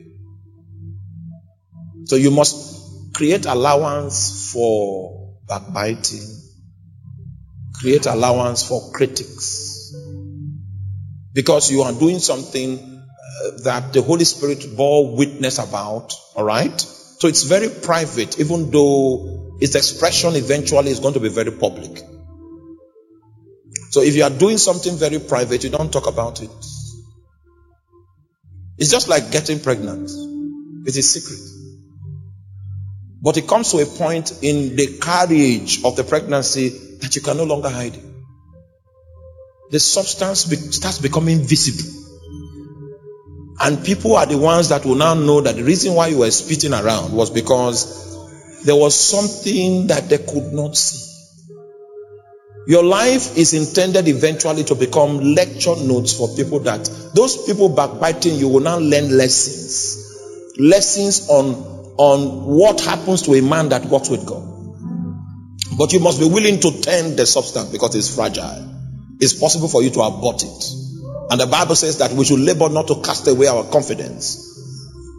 So you must create allowance for backbiting, create allowance for critics. Because you are doing something uh, that the Holy Spirit bore witness about, alright? So it's very private, even though its expression eventually is going to be very public. So if you are doing something very private, you don't talk about it. It's just like getting pregnant. It is secret. But it comes to a point in the carriage of the pregnancy that you can no longer hide it. The substance be- starts becoming visible. And people are the ones that will now know that the reason why you were spitting around was because there was something that they could not see. Your life is intended eventually to become lecture notes for people that those people backbiting you will now learn lessons. Lessons on, on what happens to a man that works with God. But you must be willing to tend the substance because it's fragile. It's possible for you to abort it. And the Bible says that we should labor not to cast away our confidence.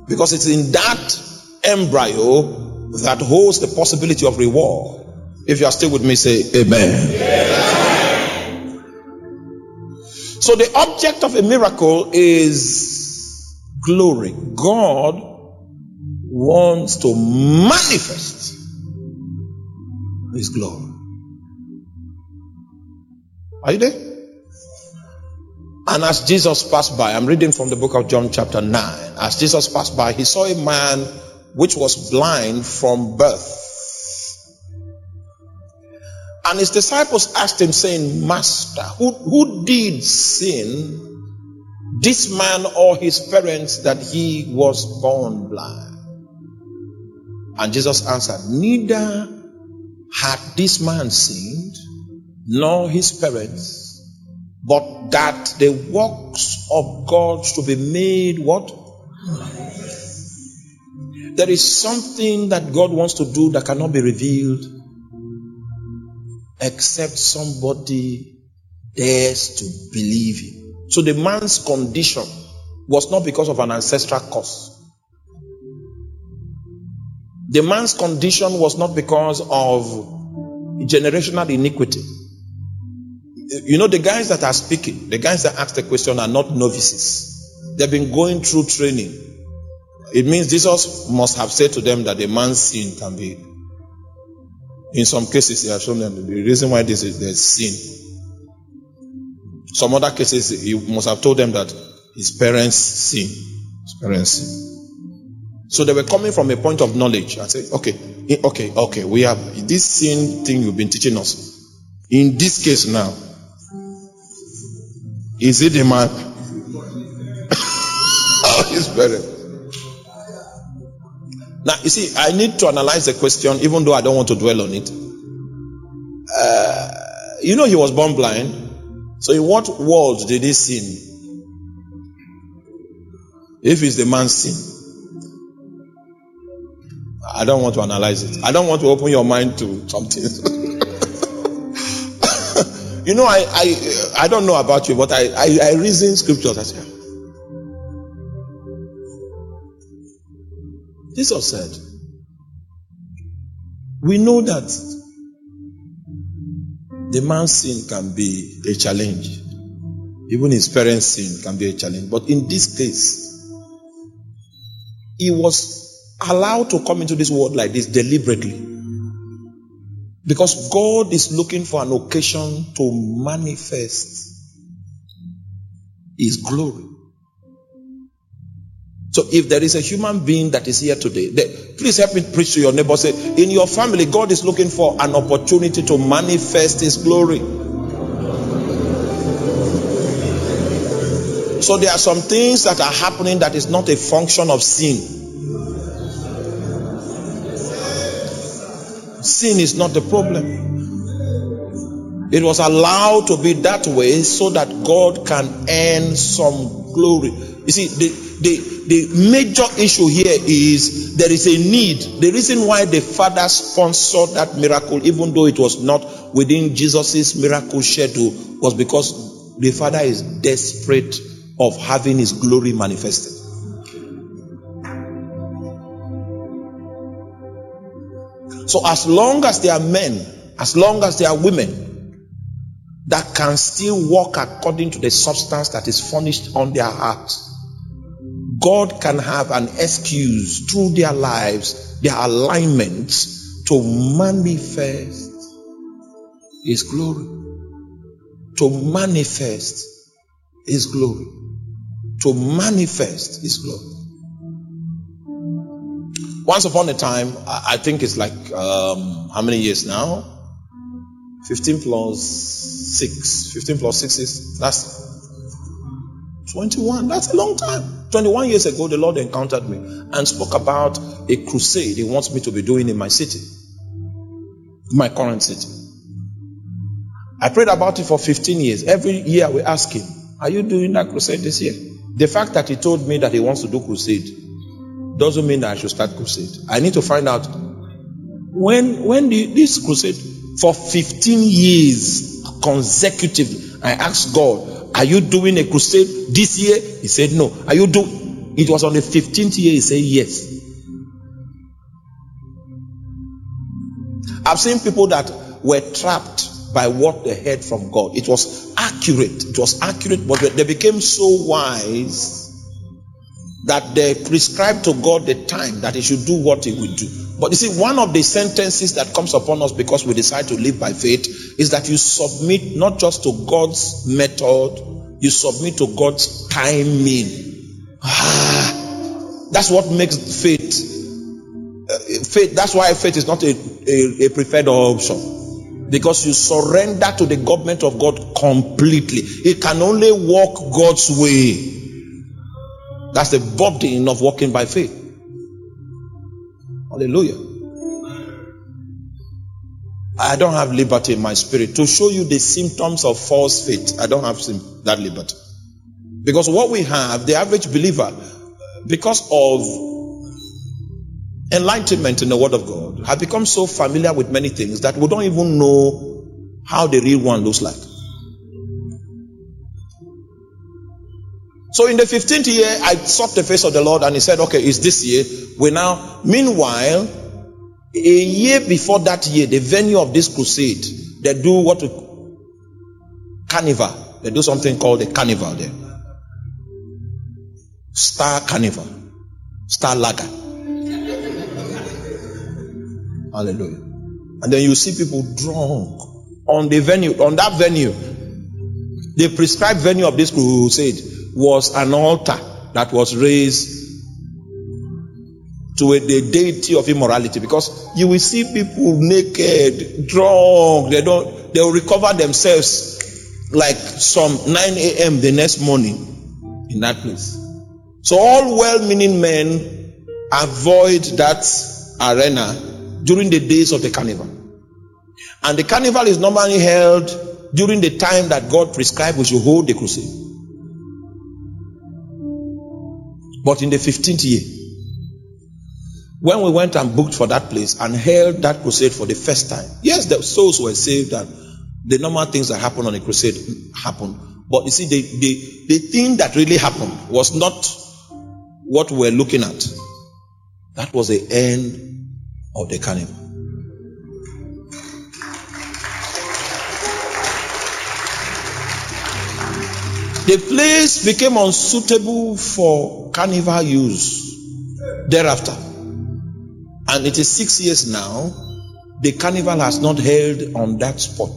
Because it's in that embryo that holds the possibility of reward. If you are still with me, say amen. amen. So the object of a miracle is glory. God wants to manifest his glory. Are you there? And as Jesus passed by, I'm reading from the book of John, chapter 9. As Jesus passed by, he saw a man which was blind from birth. And his disciples asked him, saying, Master, who, who did sin, this man or his parents, that he was born blind? And Jesus answered, Neither had this man sinned, nor his parents but that the works of God should be made what? There is something that God wants to do that cannot be revealed except somebody dares to believe him. So the man's condition was not because of an ancestral cause. The man's condition was not because of generational iniquity. You know, the guys that are speaking, the guys that ask the question are not novices. They've been going through training. It means Jesus must have said to them that the man's sin can be. In some cases, he has shown them the reason why this is there's sin. Some other cases, he must have told them that his parents sin. His parents sin. So they were coming from a point of knowledge and say, okay, okay, okay, we have this sin thing you've been teaching us. In this case now, is it a man? <laughs> his parents. Now, you see, I need to analyze the question, even though I don't want to dwell on it. Uh, you know, he was born blind. So, in what world did he sin? If it's the man's sin, I don't want to analyze it. I don't want to open your mind to something. <laughs> You know, I, I, I don't know about you, but I, I, I reason scriptures. I say, Jesus said, we know that the man's sin can be a challenge. Even his parents' sin can be a challenge. But in this case, he was allowed to come into this world like this deliberately. Because God is looking for an occasion to manifest His glory. So if there is a human being that is here today, please help me preach to your neighbor. Say, in your family, God is looking for an opportunity to manifest His glory. So there are some things that are happening that is not a function of sin. Sin is not the problem. It was allowed to be that way so that God can earn some glory. You see, the, the, the major issue here is there is a need. The reason why the Father sponsored that miracle, even though it was not within Jesus' miracle schedule, was because the Father is desperate of having His glory manifested. So, as long as there are men, as long as there are women that can still walk according to the substance that is furnished on their heart. God can have an excuse through their lives, their alignments to manifest His glory. To manifest His glory. To manifest His glory. Once upon a time, I think it's like um, how many years now? 15 plus 6. 15 plus 6 is that's 21. That's a long time. 21 years ago, the Lord encountered me and spoke about a crusade He wants me to be doing in my city, my current city. I prayed about it for 15 years. Every year we ask Him, Are you doing that crusade this year? The fact that He told me that He wants to do crusade doesn't mean that I should start crusade. I need to find out when when the, this crusade for 15 years consecutively. I asked God, Are you doing a crusade this year? He said, No. Are you doing it was on the 15th year, he said yes. I've seen people that were trapped by what they heard from God. It was accurate. It was accurate, but they became so wise that they prescribe to God the time that He should do what He will do. But you see, one of the sentences that comes upon us because we decide to live by faith is that you submit not just to God's method, you submit to God's timing. Ah, that's what makes faith. Uh, faith. That's why faith is not a, a, a preferred option because you surrender to the government of God completely. It can only walk God's way. That's the burden of walking by faith. Hallelujah. I don't have liberty in my spirit to show you the symptoms of false faith. I don't have that liberty. Because what we have, the average believer, because of enlightenment in the Word of God, have become so familiar with many things that we don't even know how the real one looks like. So in the 15th year, I sought the face of the Lord and he said, okay, it's this year. We now, meanwhile, a year before that year, the venue of this crusade, they do what we carnival. They do something called the carnival there. Star carnival. Star lager. Hallelujah. And then you see people drunk on the venue, on that venue. The prescribed venue of this crusade was an altar that was raised to a, the deity of immorality because you will see people naked, drunk, they don't they will recover themselves like some 9 a.m. the next morning in that place. So all well-meaning men avoid that arena during the days of the carnival. And the carnival is normally held during the time that God prescribed we should hold the crusade. But in the 15th year, when we went and booked for that place and held that crusade for the first time, yes, the souls were saved and the normal things that happen on a crusade happened. But you see, the, the, the thing that really happened was not what we were looking at. That was the end of the carnival. The place became unsuitable for carnival use thereafter. And it is six years now, the carnival has not held on that spot.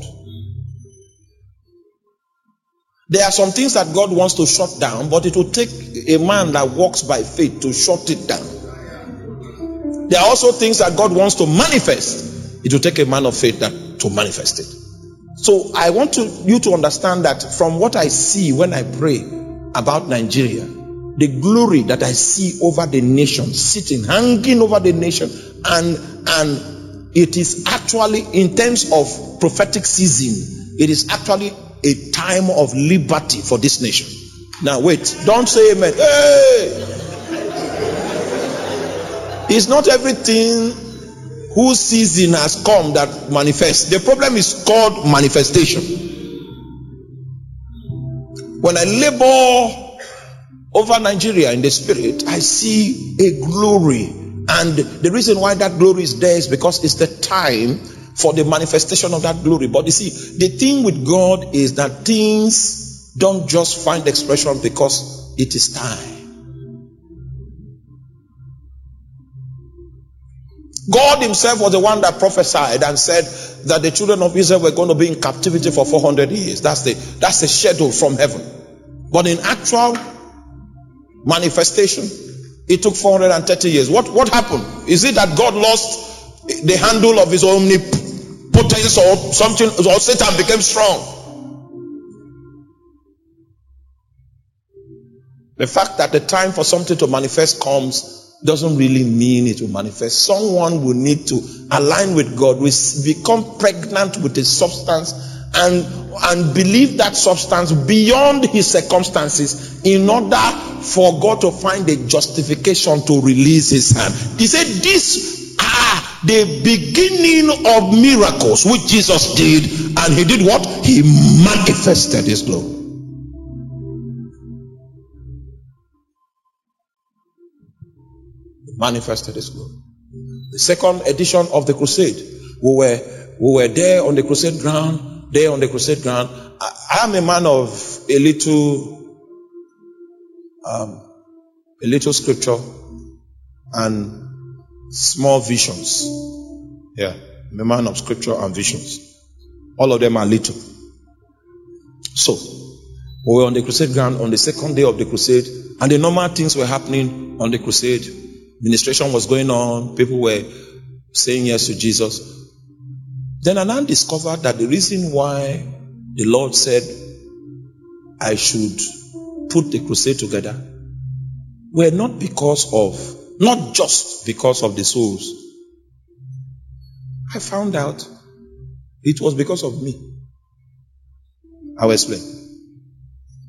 There are some things that God wants to shut down, but it will take a man that walks by faith to shut it down. There are also things that God wants to manifest. It will take a man of faith that to manifest it. So I want to, you to understand that from what I see when I pray about Nigeria, the glory that I see over the nation, sitting, hanging over the nation, and and it is actually in terms of prophetic season, it is actually a time of liberty for this nation. Now wait, don't say amen. Hey! It's not everything whose season has come that manifests. The problem is called manifestation. When I labor over Nigeria in the spirit, I see a glory. And the reason why that glory is there is because it's the time for the manifestation of that glory. But you see, the thing with God is that things don't just find expression because it is time. God Himself was the one that prophesied and said that the children of Israel were going to be in captivity for 400 years. That's the that's the schedule from heaven. But in actual manifestation, it took 430 years. What what happened? Is it that God lost the handle of His omnipotence or something, or Satan became strong? The fact that the time for something to manifest comes doesn't really mean it will manifest. Someone will need to align with God, will become pregnant with a substance and, and believe that substance beyond his circumstances in order for God to find a justification to release his hand. He said, These are the beginning of miracles which Jesus did, and he did what? He manifested his glory. Manifested his glory. The second edition of the crusade, we were, we were there on the crusade ground, there on the crusade ground. I, am a man of a little, um, a little scripture and small visions. Yeah, I'm a man of scripture and visions. All of them are little. So, we were on the crusade ground on the second day of the crusade, and the normal things were happening on the crusade Ministration was going on. People were saying yes to Jesus. Then I now discovered that the reason why the Lord said I should put the crusade together were not because of, not just because of the souls. I found out it was because of me. I'll explain.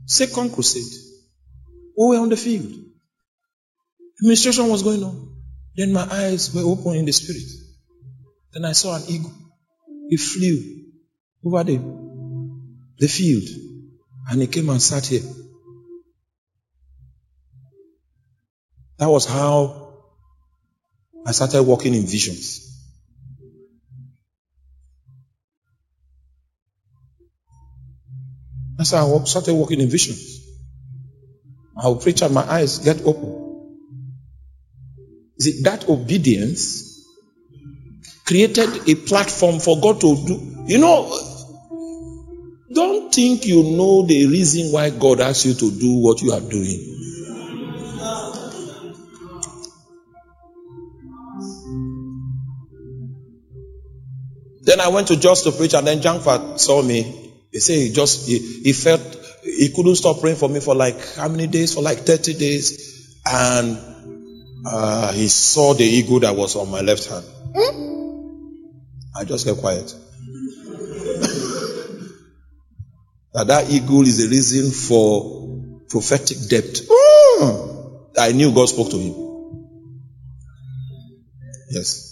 Second crusade, we were on the field. Administration was going on. Then my eyes were open in the spirit. Then I saw an eagle. It flew over the, the field and he came and sat here. That was how I started walking in visions. That's how I started walking in visions. I would preach and my eyes get open. It that obedience created a platform for God to do? You know, don't think you know the reason why God asked you to do what you are doing. Then I went to just to preach, and then Jankfat saw me. He said he just he, he felt he couldn't stop praying for me for like how many days? For like 30 days. And uh, he saw the eagle that was on my left hand. I just kept quiet. <laughs> that that eagle is the reason for prophetic depth. I knew God spoke to him. Yes.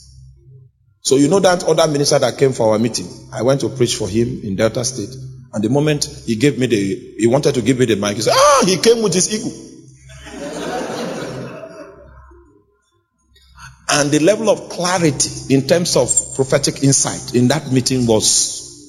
So you know that other minister that came for our meeting. I went to preach for him in Delta State. And the moment he gave me the, he wanted to give me the mic, he said, ah, he came with his eagle. And the level of clarity in terms of prophetic insight in that meeting was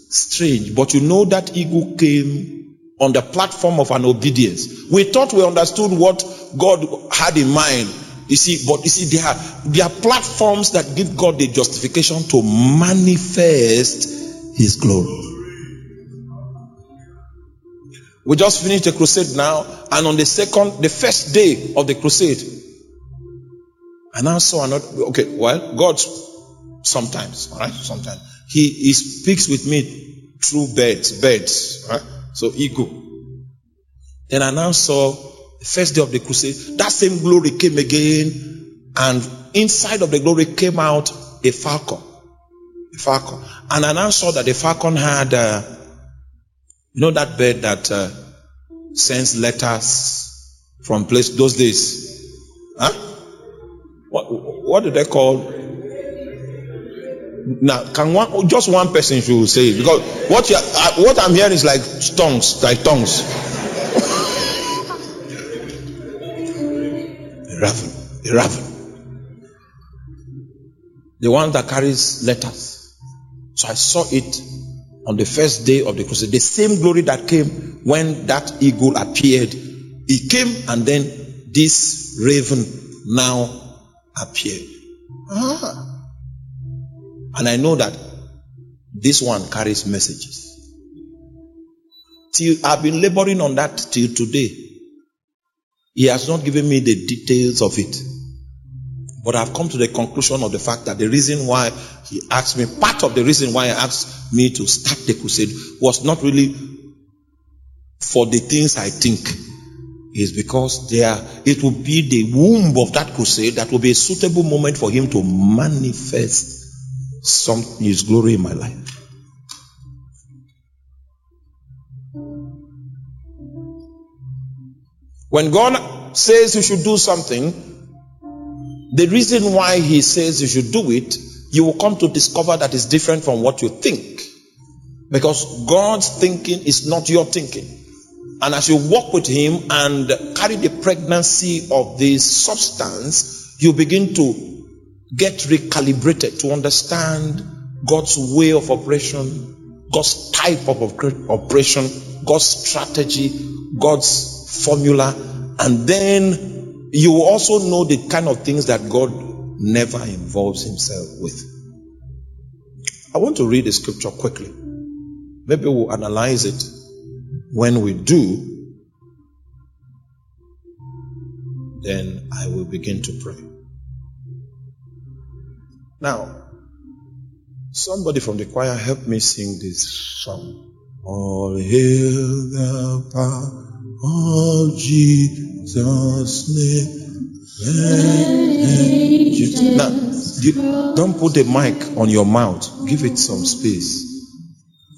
strange. But you know that eagle came on the platform of an obedience. We thought we understood what God had in mind. You see, but you see, there are, there are platforms that give God the justification to manifest His glory. We just finished the crusade now, and on the second, the first day of the crusade, and I saw another. Okay, well, God sometimes, all right, sometimes he he speaks with me through birds, birds, right? So ego. Then I now saw the first day of the crusade. That same glory came again, and inside of the glory came out a falcon, a falcon. And I now saw that the falcon had, uh, you know, that bird that uh, sends letters from place those days, huh? What, what do they call? Now, can one just one person should say it because what you, what I'm hearing is like tongues, like tongues. a raven, a raven, the one that carries letters. So I saw it on the first day of the crusade. The same glory that came when that eagle appeared, it came, and then this raven now appeared. Ah. And I know that this one carries messages. Till I've been laboring on that till today. He has not given me the details of it. But I've come to the conclusion of the fact that the reason why he asked me, part of the reason why he asked me to start the crusade was not really for the things I think. Is because there it will be the womb of that crusade that will be a suitable moment for him to manifest some his glory in my life. When God says you should do something, the reason why He says you should do it, you will come to discover that it's different from what you think. Because God's thinking is not your thinking. And as you walk with Him and carry the pregnancy of this substance, you begin to get recalibrated to understand God's way of operation, God's type of operation, God's strategy, God's formula, and then you also know the kind of things that God never involves himself with. I want to read the scripture quickly. Maybe we'll analyze it when we do, then I will begin to pray. Now, somebody from the choir help me sing this song. All hail the power of Jesus' name. Now, you, don't put the mic on your mouth. Give it some space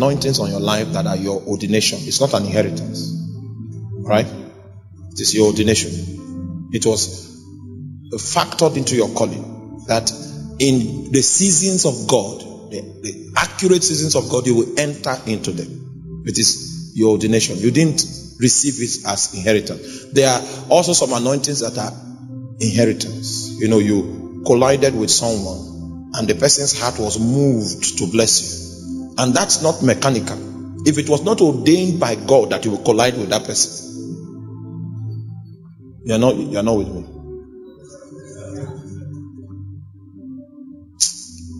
anointings on your life that are your ordination? It's not an inheritance, right? It is your ordination. It was factored into your calling that in the seasons of God, the, the, accurate seasons of God, you will enter into them. It is your ordination. You didn't receive it as inheritance. There are also some anointings that are inheritance. You know, you collided with someone and the person's heart was moved to bless you. And that's not mechanical. If it was not ordained by God that you will collide with that person, you're not, you're not with me.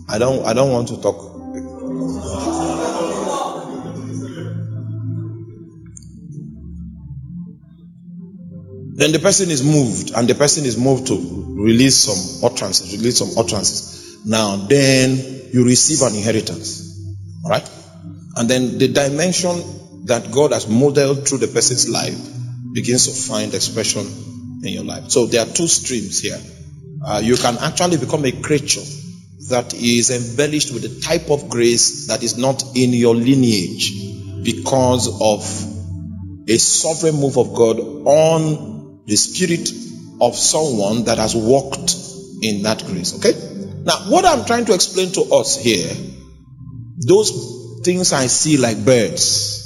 I don't I don't want to talk. Then the person is moved, and the person is moved to release some utterances, release some utterances. Now, then you receive an inheritance. Alright? And then the dimension that God has modeled through the person's life begins to find expression in your life. So there are two streams here. Uh, you can actually become a creature that is embellished with a type of grace that is not in your lineage because of a sovereign move of God on the spirit of someone that has walked in that grace. Okay? Now, what I'm trying to explain to us here, those things I see like birds,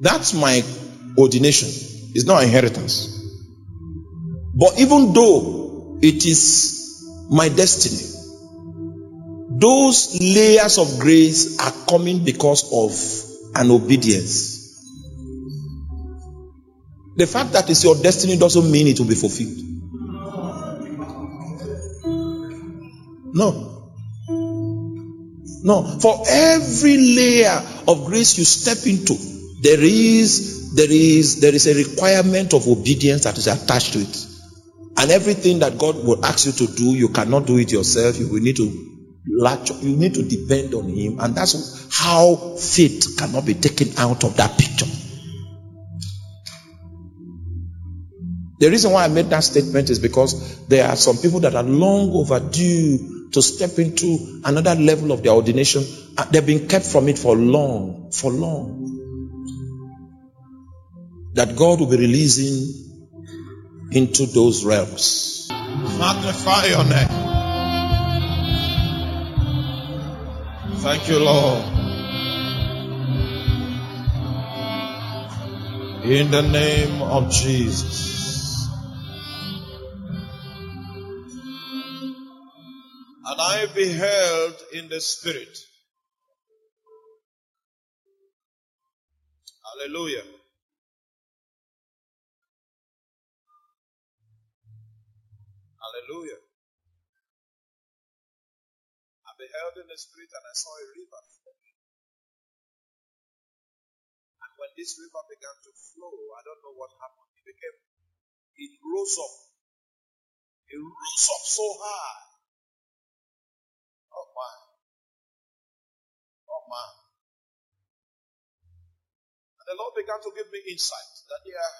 that's my ordination. It's not inheritance. But even though it is my destiny, those layers of grace are coming because of an obedience. The fact that it's your destiny doesn't mean it will be fulfilled. No. No. For every layer of grace you step into, there is there is there is a requirement of obedience that is attached to it. And everything that God will ask you to do, you cannot do it yourself. You will need to latch, you need to depend on Him, and that's how faith cannot be taken out of that picture. The reason why I made that statement is because there are some people that are long overdue to step into another level of their ordination. Uh, they've been kept from it for long, for long. That God will be releasing into those realms. Magnify your name. Thank you, Lord. In the name of Jesus. I beheld in the spirit. Hallelujah. Hallelujah. I beheld in the spirit and I saw a river flowing. And when this river began to flow, I don't know what happened. It became, it rose up. It rose up so high. My. And the Lord began to give me insight that are